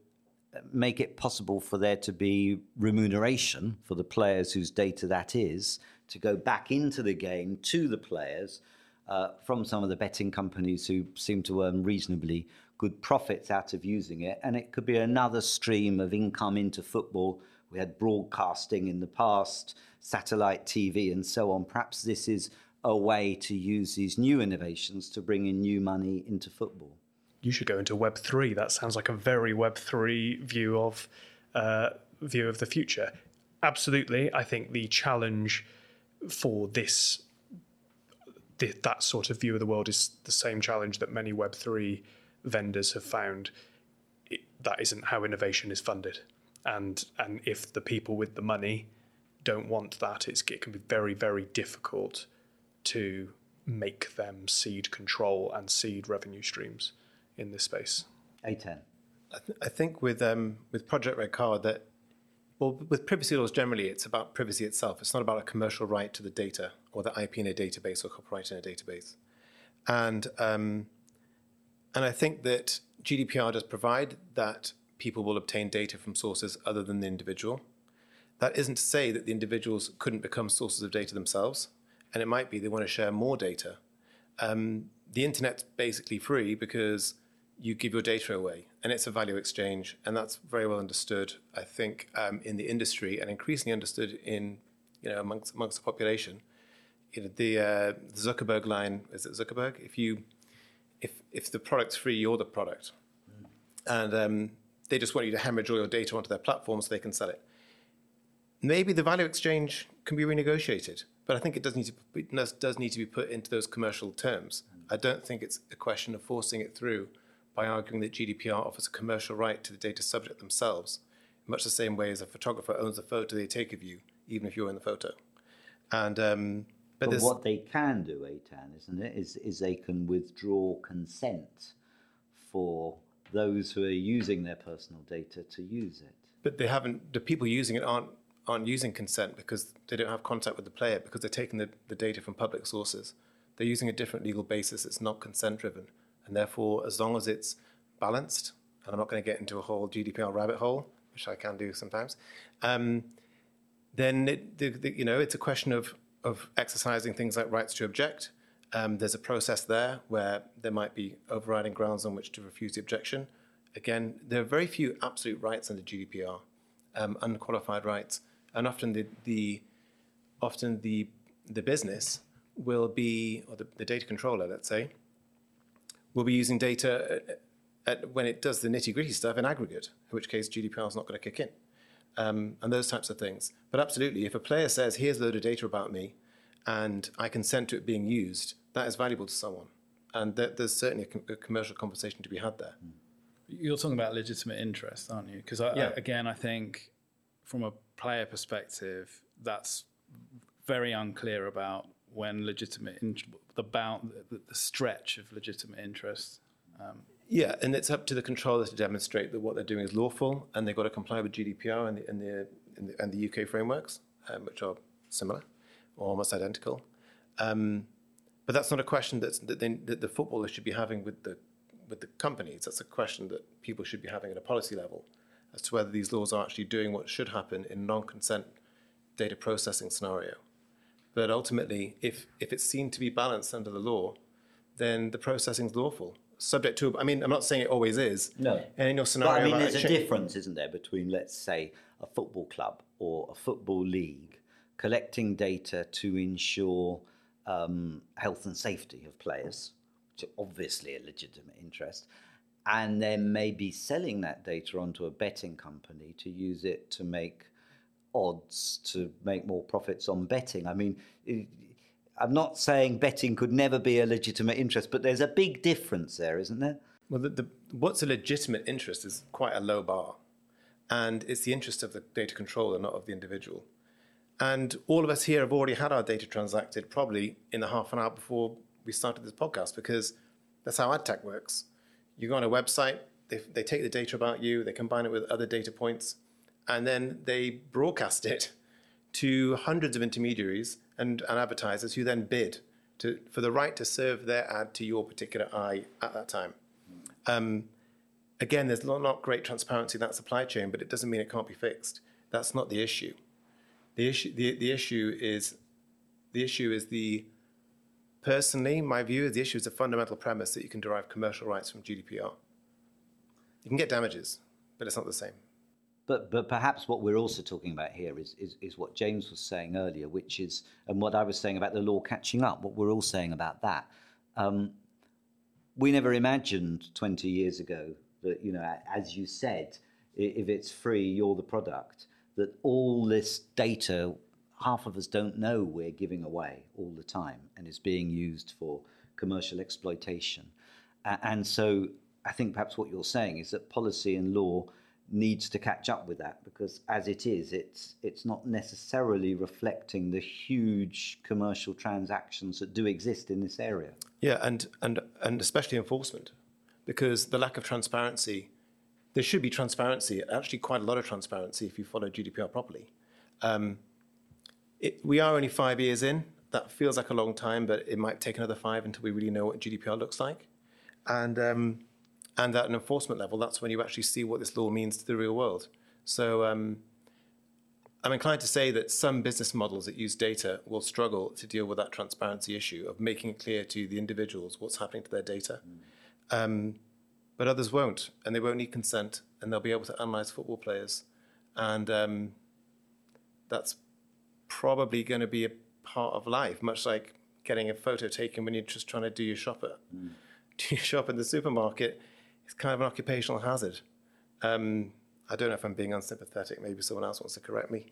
make it possible for there to be remuneration for the players whose data that is to go back into the game to the players uh, from some of the betting companies who seem to earn reasonably good profits out of using it. And it could be another stream of income into football. We had broadcasting in the past, satellite TV, and so on. Perhaps this is a way to use these new innovations to bring in new money into football you should go into Web three. That sounds like a very Web three view of uh, view of the future. Absolutely, I think the challenge for this, that sort of view of the world is the same challenge that many Web three vendors have found. It, that isn't how innovation is funded, and and if the people with the money don't want that, it can be very very difficult to make them cede control and cede revenue streams in this space. Eitan. I, th- I think with um, with Project Red Card that well, with privacy laws generally, it's about privacy itself. It's not about a commercial right to the data or the IP in a database or copyright in a database. And um, and I think that GDPR does provide that people will obtain data from sources other than the individual. That isn't to say that the individuals couldn't become sources of data themselves, and it might be they want to share more data. Um, the internet's basically free because you give your data away, and it's a value exchange, and that's very well understood, I think, um, in the industry and increasingly understood in you know amongst amongst the population. You know, the, uh, Zuckerberg line is it Zuckerberg? If you if if the product's free, you're the product, mm. and um, they just want you to hemorrhage all your data onto their platform so they can sell it. Maybe the value exchange can be renegotiated, but I think it does need to it does need to be put into those commercial terms. Mm. I don't think it's a question of forcing it through by arguing that GDPR offers a commercial right to the data subject themselves, in much the same way as a photographer owns the photo they take of you, even if you're in the photo. And um, but, but what they can do, Eitan, isn't it, is, is they can withdraw consent for those who are using their personal data to use it. But they haven't. The people using it aren't aren't using consent because they don't have contact with the player because they're taking the, the data from public sources. They're using a different legal basis. It's not consent driven. And therefore, as long as it's balanced, and I'm not going to get into a whole GDPR rabbit hole, which I can do sometimes, um, then it, the, the, you know it's a question of of exercising things like rights to object. Um, there's a process there where there might be overriding grounds on which to refuse the objection. Again, there are very few absolute rights under GDPR, um, unqualified rights, and often the, the often the the business will be, or the, the data controller, let's say, will be using data at, at, when it does the nitty gritty stuff in aggregate, in which case GDPR is not going to kick in. Um, and those types of things. But absolutely, if a player says, here's a load of data about me, and I consent to it being used, that is valuable to someone. And th- there's certainly a, com- a, commercial conversation to be had there. You're talking about legitimate interest, aren't you? Because yeah. again, I think from a player perspective, that's very unclear about when legitimate in, the bound the, the, stretch of legitimate interests. Um, yeah, and it's up to the controller to demonstrate that what they're doing is lawful, and they've got to comply with GDPR and the, and the the, and the UK frameworks, um, which are similar or almost identical. Um, but that's not a question that's, that, they, that the footballers should be having with the with the companies. That's a question that people should be having at a policy level as to whether these laws are actually doing what should happen in non-consent data processing scenario. But ultimately, if, if it's seen to be balanced under the law, then the processing is lawful. Subject to, I mean, I'm not saying it always is. No. And in your scenario, But I mean, there's a difference, isn't there, between, let's say, a football club or a football league collecting data to ensure um, health and safety of players, which are obviously a legitimate interest, and then maybe selling that data onto a betting company to use it to make odds to make more profits on betting. I mean, I'm not saying betting could never be a legitimate interest, but there's a big difference there, isn't there? Well, the, the, what's a legitimate interest is quite a low bar. And it's the interest of the data controller, not of the individual. And all of us here have already had our data transacted probably in the half an hour before we started this podcast because that's how ad tech works. You go on a website, they, they take the data about you, they combine it with other data points, and then they broadcast it to hundreds of intermediaries and, and advertisers who then bid to, for the right to serve their ad to your particular eye at that time. Um, again, there's not, not great transparency in that supply chain, but it doesn't mean it can't be fixed. That's not the issue. The issue, the, the issue is, the issue is the, personally, my view is the issue is a fundamental premise that you can derive commercial rights from GDPR. You can get damages, but it's not the same. But, but perhaps what we're also talking about here is, is, is what James was saying earlier, which is, and what I was saying about the law catching up, what we're all saying about that. Um, we never imagined 20 years ago that, you know, as you said, if it's free, you're the product, that all this data, half of us don't know we're giving away all the time and is being used for commercial exploitation. And so I think perhaps what you're saying is that policy and law needs to catch up with that because as it is it's it's not necessarily reflecting the huge commercial transactions that do exist in this area Yeah, and, and, and especially enforcement, because the lack of transparency, there should be transparency, actually quite a lot of transparency if you follow GDPR properly. Um, it, we are only five years in. That feels like a long time, but it might take another five until we really know what GDPR looks like. And, um, and at an enforcement level, that's when you actually see what this law means to the real world. So um, I'm inclined to say that some business models that use data will struggle to deal with that transparency issue of making it clear to the individuals what's happening to their data. Um, but others won't, and they won't need consent, and they'll be able to analyze football players. And um, that's probably going to be a part of life, much like getting a photo taken when you're just trying to do your shop at, do your shop in the supermarket. It's kind of an occupational hazard. Um, I don't know if I'm being unsympathetic. Maybe someone else wants to correct me.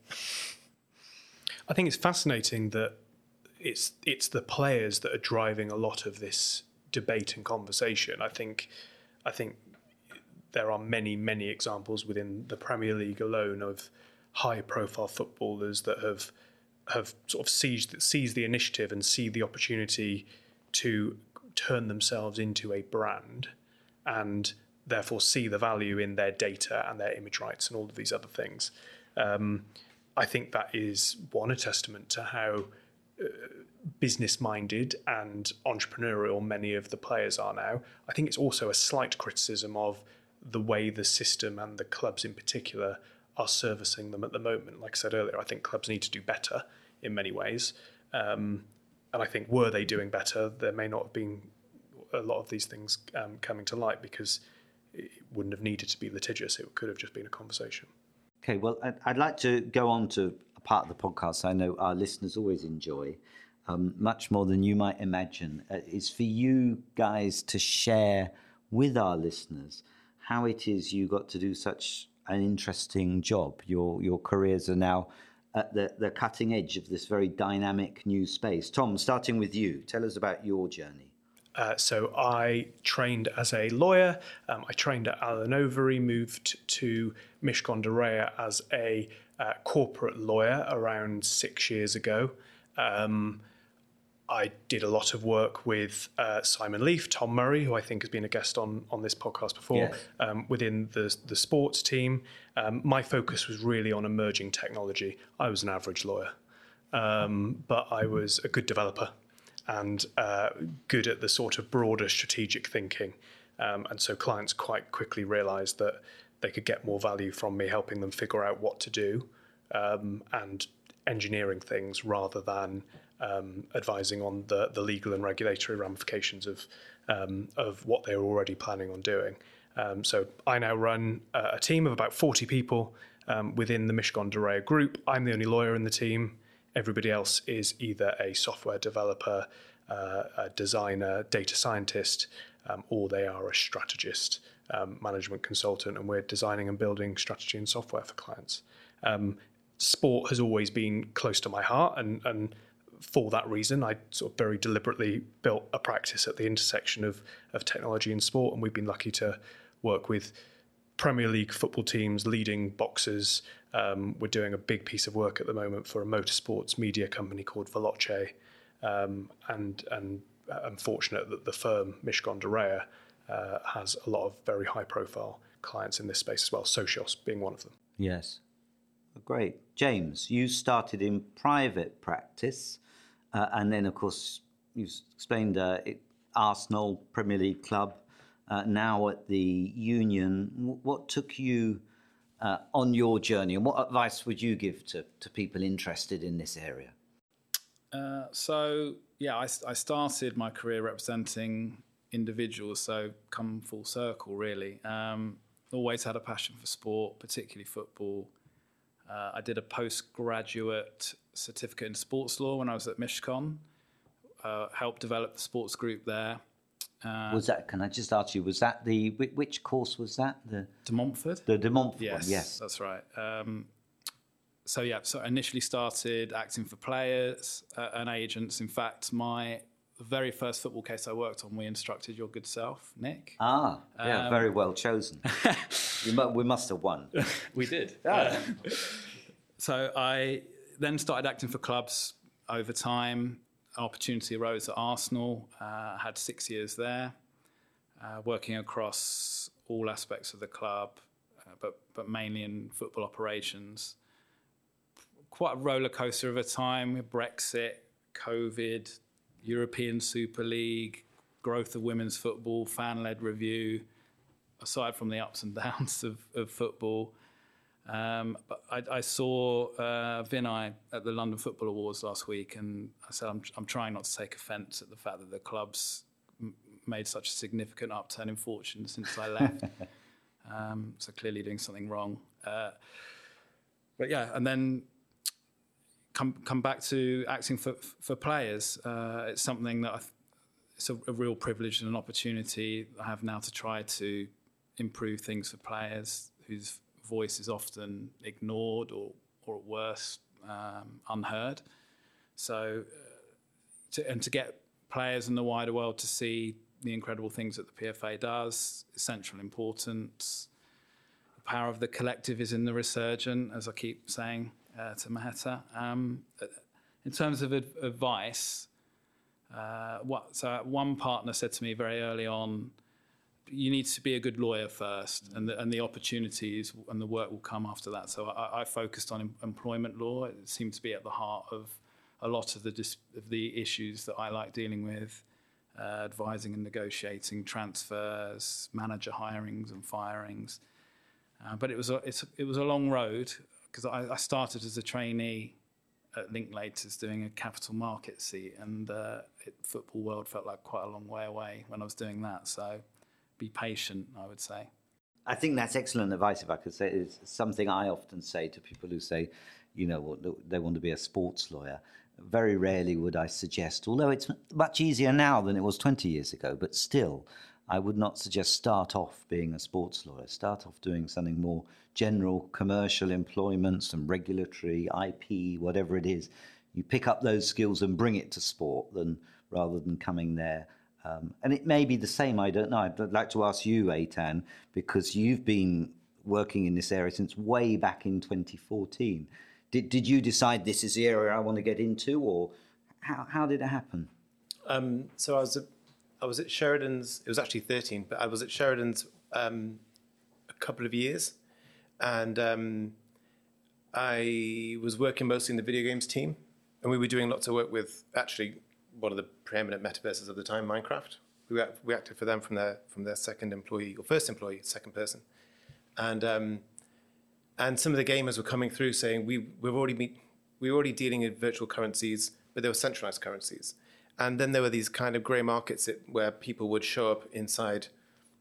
I think it's fascinating that it's it's the players that are driving a lot of this debate and conversation. I think I think there are many many examples within the Premier League alone of high profile footballers that have have sort of seized seized the initiative and see the opportunity to turn themselves into a brand and therefore see the value in their data and their image rights and all of these other things. Um, I think that is one a testament to how uh, business minded and entrepreneurial many of the players are now. I think it's also a slight criticism of the way the system and the clubs in particular are servicing them at the moment. Like I said earlier, I think clubs need to do better in many ways. Um, and I think were they doing better, there may not have been a lot of these things um, coming to light because it wouldn't have needed to be litigious. It could have just been a conversation. Okay, well, I'd, like to go on to a part of the podcast I know our listeners always enjoy, um, much more than you might imagine. Uh, is for you guys to share with our listeners how it is you got to do such an interesting job. Your your careers are now at the, the cutting edge of this very dynamic new space. Tom, starting with you, tell us about your journey. Uh, so I trained as a lawyer. Um, I trained at Allen Overy, moved to Mishcon de Reya as a uh, corporate lawyer around six years ago. Um, I did a lot of work with uh, Simon Leaf, Tom Murray, who I think has been a guest on on this podcast before, um, within the the sports team. Um, my focus was really on emerging technology. I was an average lawyer, um, but I was a good developer and uh, good at the sort of broader strategic thinking. Um, and so clients quite quickly realised that they could get more value from me helping them figure out what to do um, and engineering things rather than um, advising on the, the legal and regulatory ramifications of um, of what they were already planning on doing. Um, so I now run a, team of about 40 people um, within the Mishcon de Reya group. I'm the only lawyer in the team. Everybody else is either a software developer, uh, a designer, data scientist, um, or they are a strategist, um, management consultant, and we're designing and building strategy and software for clients. Um, sport has always been close to my heart, and, and for that reason, I sort of very deliberately built a practice at the intersection of, of technology and sport, and we've been lucky to work with Premier League football teams, leading boxers. Um, we're doing a big piece of work at the moment for a motorsports media company called Veloce, um, and and I'm fortunate that the firm Mishcon de Reya uh, has a lot of very high-profile clients in this space as well. Socios being one of them. Yes. Great. James, you started in private practice, uh, and then, of course, you explained uh, it, Arsenal, Premier League club, uh, now at the Union. What took you uh, on your journey, and what advice would you give to, to people interested in this area? Uh, so yeah, I, I started my career representing individuals. So come full circle, really. Um, always had a passion for sport, particularly football. Uh, I did a postgraduate certificate in sports law when I was at Mishcon. Uh, helped develop the sports group there. Uh, was that? Can I just ask you? Was that the which course was that? The De Montfort. the De Montfort Yes. Yes. that's right. Um, so yeah, so I initially started acting for players uh, and agents. In fact, my very first football case I worked on, we instructed your good self, Nick. Ah, yeah, Um, very well chosen. we, mu- we must have won. we did. Yeah. so I then started acting for clubs over time. Opportunity arose at Arsenal. Uh, had six years there, uh, working across all aspects of the club, uh, but but mainly in football operations. Quite a roller coaster of a time Brexit, COVID, European Super League, growth of women's football, fan-led review. Aside from the ups and downs of, of football, um, but I, I saw uh, Vinai at the London Football Awards last week, and I said I'm, I'm trying not to take offence at the fact that the club's m- made such a significant upturn in fortune since I left. um, so clearly doing something wrong. Uh, but yeah, and then come come back to acting for for players. Uh, it's something that I th- it's a, a real privilege and an opportunity I have now to try to improve things for players whose voice is often ignored or, or at worst, um, unheard. So, uh, to, and to get players in the wider world to see the incredible things that the PFA does, essential importance. The power of the collective is in the resurgent, as I keep saying uh, to Maheta. Um, in terms of ad- advice, uh, what, so one partner said to me very early on, you need to be a good lawyer first, and the, and the opportunities and the work will come after that. So I, I focused on em- employment law. It seemed to be at the heart of a lot of the dis- of the issues that I like dealing with, uh, advising and negotiating transfers, manager hirings and firings. Uh, but it was a, it was a long road because I, I started as a trainee at Linklaters doing a capital market seat, and uh, it, football world felt like quite a long way away when I was doing that. So be patient, I would say. I think that's excellent advice. If I could say, it's something I often say to people who say, you know, they want to be a sports lawyer. Very rarely would I suggest, although it's much easier now than it was 20 years ago, but still, I would not suggest start off being a sports lawyer. Start off doing something more general, commercial employment, some regulatory, IP, whatever it is. You pick up those skills and bring it to sport, than rather than coming there um, and it may be the same, I don't know. I'd like to ask you, Eitan, because you've been working in this area since way back in 2014. Did, did you decide this is the area I want to get into, or how, how did it happen? Um, so I was at, I was at Sheridans. It was actually 13, but I was at Sheridans um, a couple of years, and um, I was working mostly in the video games team, and we were doing lots of work with actually one of the preeminent metaverses of the time, Minecraft. We, we acted for them from their from their second employee or first employee, second person, and um, and some of the gamers were coming through saying we we've already meet, we were already dealing in virtual currencies, but they were centralized currencies, and then there were these kind of grey markets where people would show up inside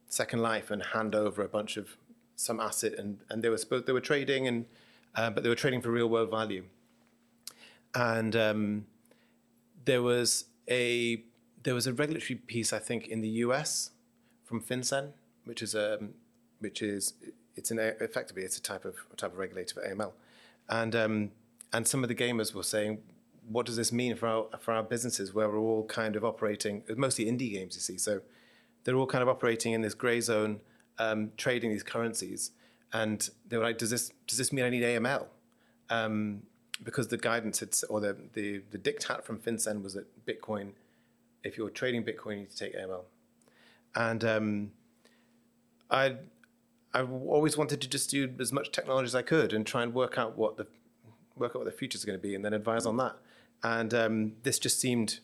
Second Life and hand over a bunch of some asset, and and they were supposed they were trading and uh, but they were trading for real world value, and um, there was a there was a regulatory piece I think in the US from FinCEN, which is a um, which is it's an effectively it's a type of a type of regulator for AML, and um, and some of the gamers were saying, what does this mean for our for our businesses where we're all kind of operating mostly indie games you see? So they're all kind of operating in this grey zone, um, trading these currencies, and they were like, does this does this mean I need AML? Um, because the guidance had, or the, the, the diktat from FinCEN was that Bitcoin, if you're trading Bitcoin, you need to take AML. And um, I I always wanted to just do as much technology as I could and try and work out what the work out what the future is going to be and then advise on that. And um, this just seemed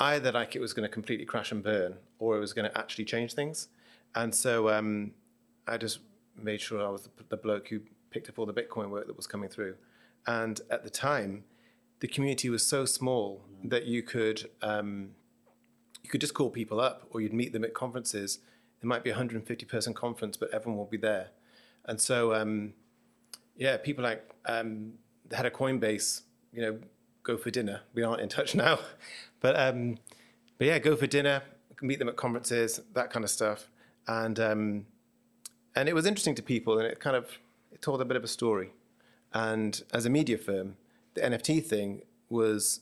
either like it was going to completely crash and burn or it was going to actually change things. And so um, I just made sure I was the, the bloke who picked up all the Bitcoin work that was coming through. And at the time, the community was so small that you could um, you could just call people up, or you'd meet them at conferences. It might be a 150 person conference, but everyone will be there. And so, um, yeah, people like um, head of Coinbase, you know, go for dinner. We aren't in touch now, but um, but yeah, go for dinner, meet them at conferences, that kind of stuff. And um, and it was interesting to people, and it kind of it told a bit of a story. And as a media firm, the NFT thing was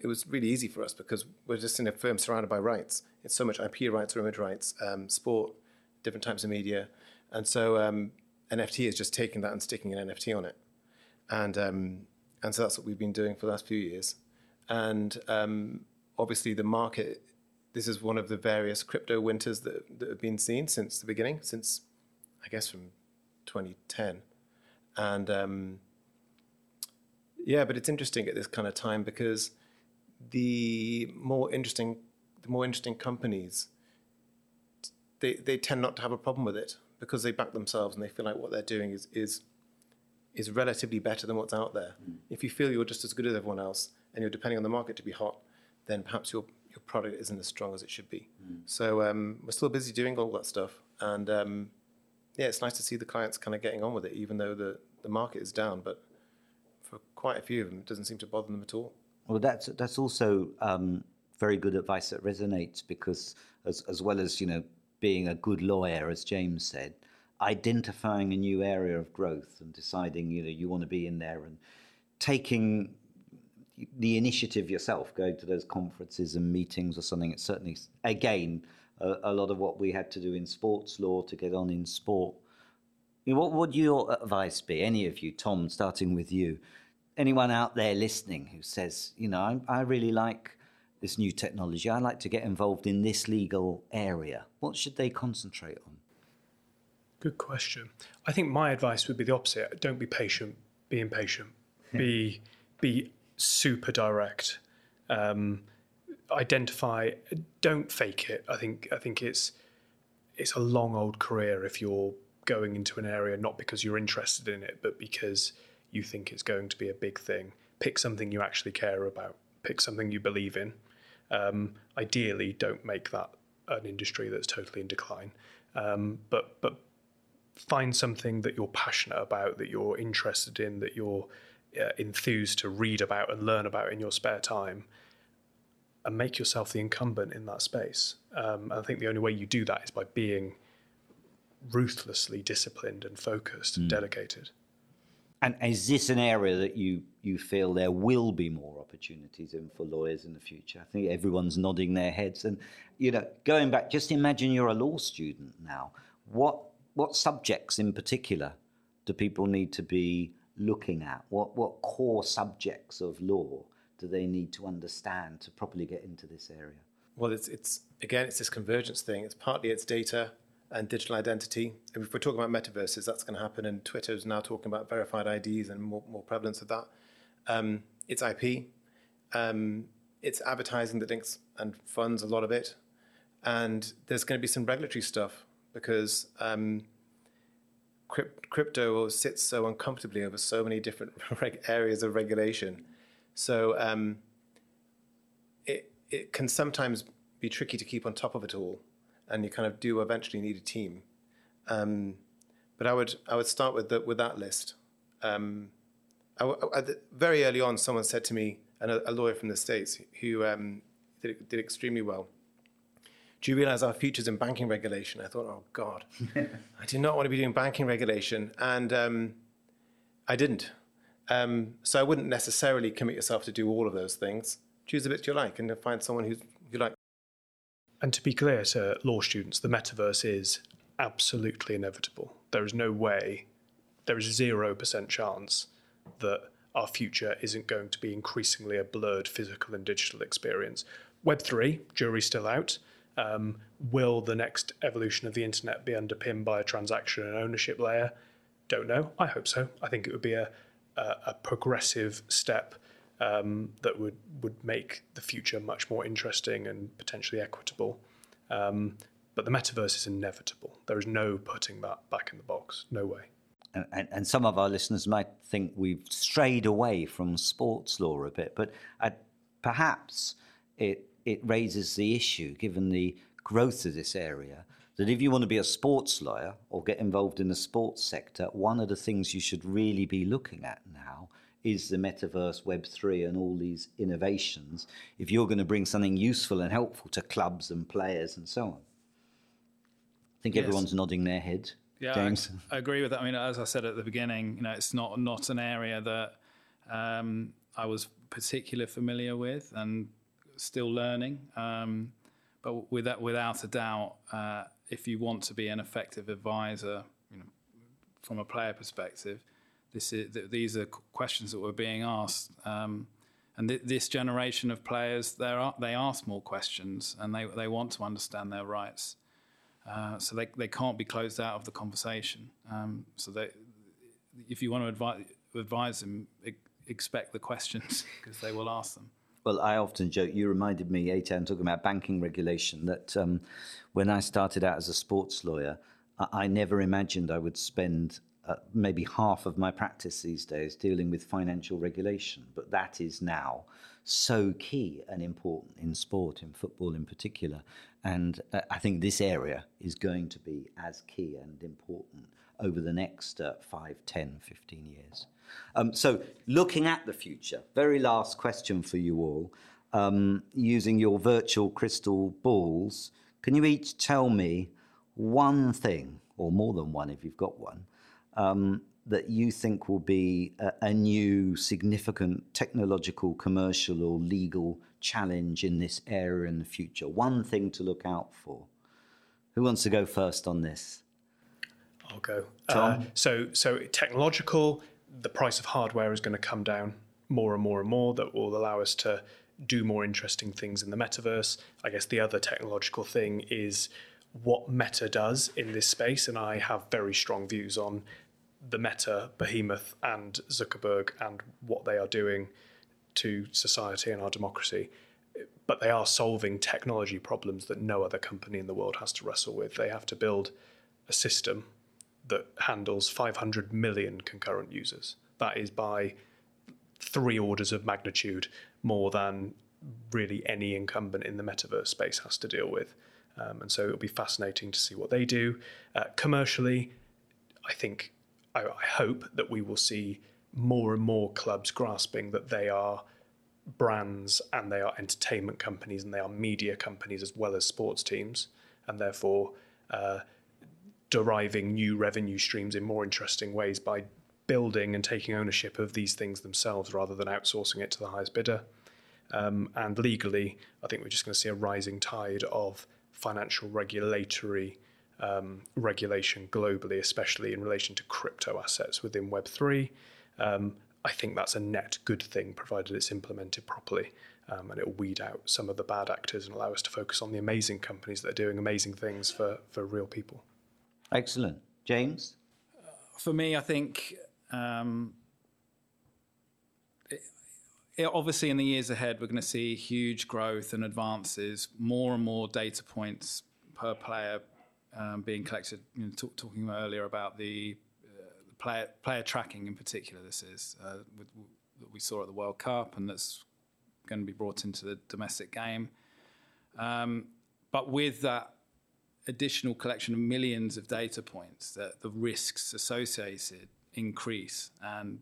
it was really easy for us because we're just in a firm surrounded by rights. It's so much IP rights image rights, um, sport, different types of media, and so um, NFT is just taking that and sticking an NFT on it, and um, and so that's what we've been doing for the last few years. And um, obviously, the market. This is one of the various crypto winters that, that have been seen since the beginning, since I guess from 2010, and um, yeah, but it's interesting at this kind of time because the more interesting the more interesting companies they they tend not to have a problem with it because they back themselves and they feel like what they're doing is is is relatively better than what's out there. Mm. If you feel you're just as good as everyone else and you're depending on the market to be hot, then perhaps your your product isn't as strong as it should be. Mm. So um, we're still busy doing all that stuff, and um, yeah, it's nice to see the clients kind of getting on with it, even though the the market is down. But for quite a few of them, it doesn't seem to bother them at all. Well, that's that's also um, very good advice that resonates because as as well as you know being a good lawyer, as James said, identifying a new area of growth and deciding you know you want to be in there and taking the initiative yourself, going to those conferences and meetings or something. It's certainly again a, a lot of what we had to do in sports law to get on in sport. what would your advice be, any of you, Tom, starting with you? anyone out there listening who says, you know, I, I really like this new technology, I like to get involved in this legal area, what should they concentrate on? Good question. I think my advice would be the opposite. Don't be patient. Be impatient. be be super direct. Um, identify. Don't fake it. I think. I think it's it's a long old career if you're going into an area not because you're interested in it, but because you think it's going to be a big thing. Pick something you actually care about. Pick something you believe in. Um, ideally, don't make that an industry that's totally in decline. Um, but but find something that you're passionate about, that you're interested in, that you're uh, enthused to read about and learn about in your spare time, and make yourself the incumbent in that space. Um, I think the only way you do that is by being ruthlessly disciplined and focused mm. and dedicated. And is this an area that you, you feel there will be more opportunities in for lawyers in the future? I think everyone's nodding their heads. And, you know, going back, just imagine you're a law student now. What, what subjects in particular do people need to be looking at? What, what core subjects of law do they need to understand to properly get into this area? Well, it's, it's again, it's this convergence thing. It's partly it's data and digital identity. If we're talking about metaverses, that's going to happen, and Twitter is now talking about verified IDs and more, more prevalence of that. Um, it's IP, um, it's advertising that links and funds a lot of it, and there's going to be some regulatory stuff because um, crypto sits so uncomfortably over so many different areas of regulation. So um, it it can sometimes be tricky to keep on top of it all, and you kind of do eventually need a team. Um, but I would I would start with the, with that list. Um, I, I, very early on, someone said to me, and a, a lawyer from the states who um, did did extremely well do you realize our future's in banking regulation? I thought, oh God, I do not want to be doing banking regulation. And um, I didn't. Um, so I wouldn't necessarily commit yourself to do all of those things. Choose the bits you like and find someone who you like. And to be clear to law students, the metaverse is absolutely inevitable. There is no way, there is 0% chance that our future isn't going to be increasingly a blurred physical and digital experience. Web3, jury's still out. Um, will the next evolution of the internet be underpinned by a transaction and ownership layer? Don't know. I hope so. I think it would be a, a, progressive step um, that would, would make the future much more interesting and potentially equitable. Um, but the metaverse is inevitable. There is no putting that back in the box. No way. And, and, some of our listeners might think we've strayed away from sports law a bit, but uh, perhaps it it raises the issue, given the growth of this area, that if you want to be a sports lawyer or get involved in the sports sector, one of the things you should really be looking at now is the metaverse, Web3, and all these innovations if you're going to bring something useful and helpful to clubs and players and so on. I think yes. everyone's nodding their head. Yeah, James. I, I, agree with that. I mean, as I said at the beginning, you know, it's not not an area that um, I was particularly familiar with, and still learning. Um, but without, without a doubt, uh, if you want to be an effective advisor, you know, from a player perspective, this is, th- these are questions that were being asked. Um, and th- this generation of players, are, they ask more questions and they, they want to understand their rights. Uh, so they, they can't be closed out of the conversation. Um, so they, if you want to advise, advise them, expect the questions because they will ask them. Well, I often joke, you reminded me, Eitan, talking about banking regulation, that um, when I started out as a sports lawyer, I, I never imagined I would spend uh, maybe half of my practice these days dealing with financial regulation. But that is now so key and important in sport, in football in particular. And uh, I think this area is going to be as key and important over the next uh, 5, 10, 15 years. Um, so, looking at the future, very last question for you all. Um, using your virtual crystal balls, can you each tell me one thing, or more than one if you've got one, um, that you think will be a, a, new significant technological, commercial, or legal challenge in this area in the future? One thing to look out for. Who wants to go first on this? I'll go. Uh, so, so technological the price of hardware is going to come down more and more and more that will allow us to do more interesting things in the metaverse. I guess the other technological thing is what Meta does in this space, and I have very strong views on the Meta behemoth and Zuckerberg and what they are doing to society and our democracy. But they are solving technology problems that no other company in the world has to wrestle with. They have to build a system that handles 500 million concurrent users. That is by three orders of magnitude more than really any incumbent in the metaverse space has to deal with. Um, and so it'll be fascinating to see what they do. Uh, commercially, I think, I, I hope that we will see more and more clubs grasping that they are brands and they are entertainment companies and they are media companies as well as sports teams. And therefore, uh, deriving new revenue streams in more interesting ways by building and taking ownership of these things themselves rather than outsourcing it to the highest bidder. Um, and legally, I think we're just going to see a rising tide of financial regulatory um, regulation globally, especially in relation to crypto assets within Web3. Um, I think that's a net good thing, provided it's implemented properly. Um, and it will weed out some of the bad actors and allow us to focus on the amazing companies that are doing amazing things for, for real people. Excellent. James? For me, I think um, it, it, obviously in the years ahead, we're going to see huge growth and advances, more and more data points per player um, being collected. You know, talk, talking earlier about the, uh, player, player tracking in particular, this is uh, with, that we saw at the World Cup, and that's going to be brought into the domestic game. Um, but with that additional collection of millions of data points, that the risks associated increase, and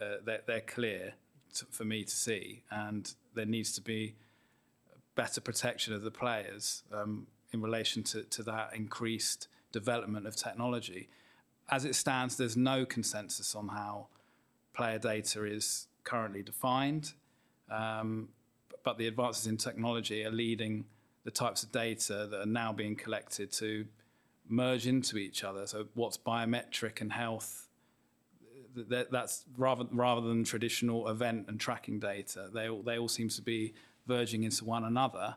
uh, they're, they're, clear to, for me to see, and there needs to be better protection of the players um, in relation to, to that increased development of technology. As it stands, there's no consensus on how player data is currently defined. Um, but the advances in technology are leading the types of data that are now being collected to merge into each other. So, what's biometric and health? that's rather rather than traditional event and tracking data. They all, they all seem to be verging into one another,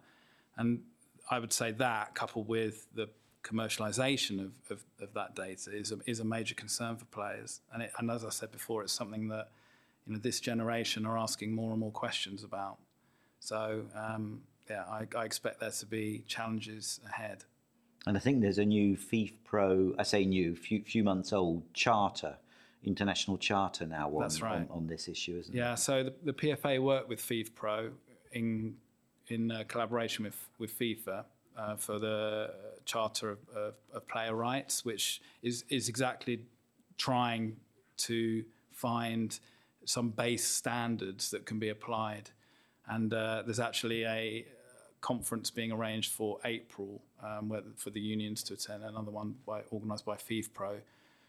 and I would say that coupled with the commercialization of, of, of that data is a, is a major concern for players. And, it, and as I said before, it's something that you know this generation are asking more and more questions about. So um, yeah, I, I, expect there to be challenges ahead. And I think there's a new FIFA Pro, I say new, few, few months old charter, international charter now on, That's right. on, on this issue, isn't yeah, it? Yeah, so the, the PFA worked with FIFPro in in uh, collaboration with with FIFA. Uh, for the Charter of, of, of, Player Rights, which is is exactly trying to find some base standards that can be applied. And uh, there's actually a conference being arranged for April um, where, for the unions to attend, another one by, organised by FIFPro,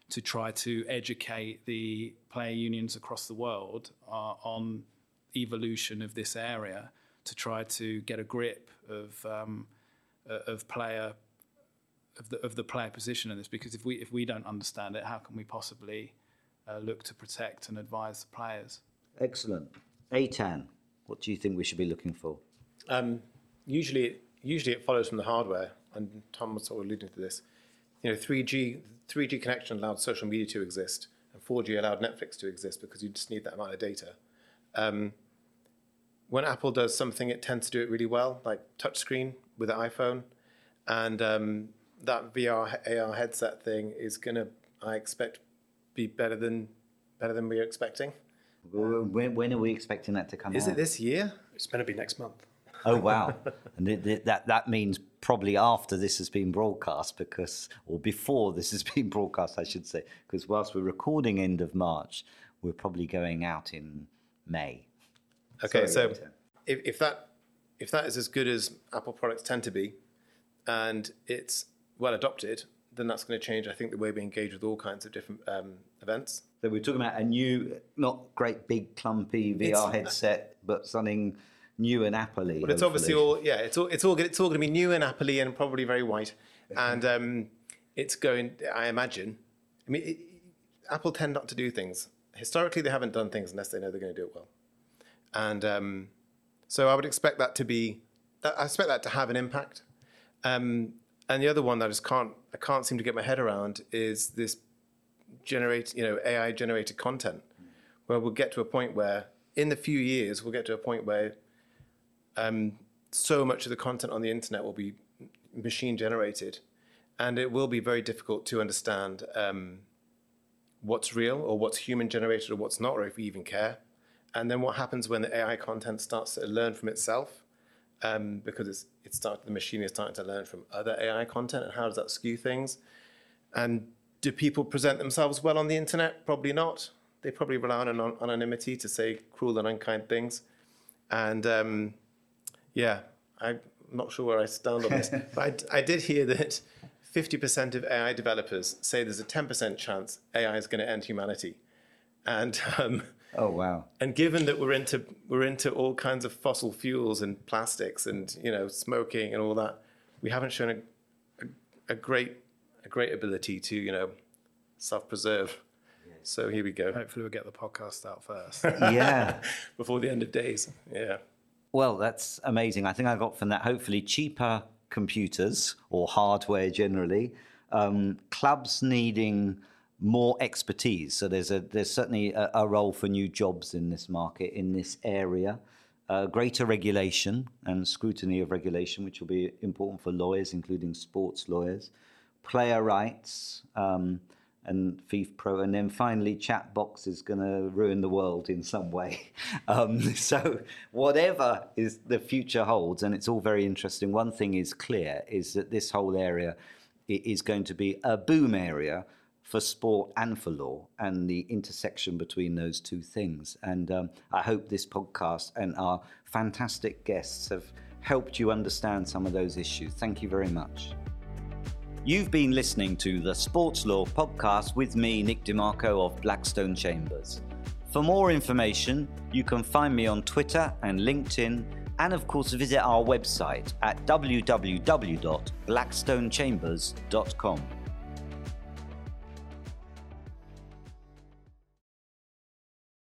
to try to educate the player unions across the world uh, on evolution of this area to try to get a grip of um, uh, of player of the of the player position in this because if we if we don't understand it how can we possibly uh, look to protect and advise the players. Excellent. Eitan, what do you think we should be looking for? Um, usually, usually it follows from the hardware, and Tom was sort of alluding to this. You know, 3G 3G connection allowed social media to exist, and 4G allowed Netflix to exist because you just need that amount of data. Um, when Apple does something, it tends to do it really well, like touchscreen with the iPhone, and um, that VR AR headset thing is going to, I expect, be better than better than we are expecting. When, when are we expecting that to come Is out? it this year? It's going to be next month. Oh wow! and it, it, that that means probably after this has been broadcast, because or before this has been broadcast, I should say, because whilst we're recording end of March, we're probably going out in May. Okay, Sorry, so if, if that if that is as good as Apple products tend to be, and it's well adopted, then that's going to change, I think, the way we engage with all kinds of different um, events. So we're talking about a new, not great big clumpy VR it's, headset, but something new and Apple. But it's obviously all yeah, it's all it's all it's all going to be new and Apple and probably very white, and um, it's going. I imagine. I mean, it, Apple tend not to do things historically. They haven't done things unless they know they're going to do it well, and um, so I would expect that to be. I expect that to have an impact. Um, and the other one that I just can't I can't seem to get my head around is this generate you know AI generated content, where we'll get to a point where in the few years we'll get to a point where um, so much of the content on the internet will be machine generated, and it will be very difficult to understand um, what's real or what's human generated or what's not, or if we even care. And then what happens when the AI content starts to learn from itself? um, because it's it's the machine is starting to learn from other AI content, and how does that skew things? And do people present themselves well on the internet? Probably not. They probably rely on anonymity to say cruel and unkind things. And um, yeah, I'm not sure where I stand on this, but I, I did hear that 50% of AI developers say there's a 10% chance AI is going to end humanity. And um, Oh wow! And given that we're into we're into all kinds of fossil fuels and plastics and you know smoking and all that, we haven't shown a, a, a great a great ability to you know self preserve. So here we go. Hopefully, we'll get the podcast out first. Yeah. Before the end of days. Yeah. Well, that's amazing. I think I got from that hopefully cheaper computers or hardware generally, um, clubs needing more expertise. So there's a there's certainly a, a role for new jobs in this market in this area. Uh, greater regulation and scrutiny of regulation, which will be important for lawyers, including sports lawyers, player rights, um, and FIFPro, and then finally, Chatbox is going to ruin the world in some way. Um, so, whatever is the future holds, and it's all very interesting. One thing is clear: is that this whole area is going to be a boom area for sport and for law, and the intersection between those two things. And um, I hope this podcast and our fantastic guests have helped you understand some of those issues. Thank you very much. You've been listening to the Sports Law Podcast with me, Nick De Marco of Blackstone Chambers. For more information, you can find me on Twitter and LinkedIn, and of course, visit our website at www.blackstonechambers.com.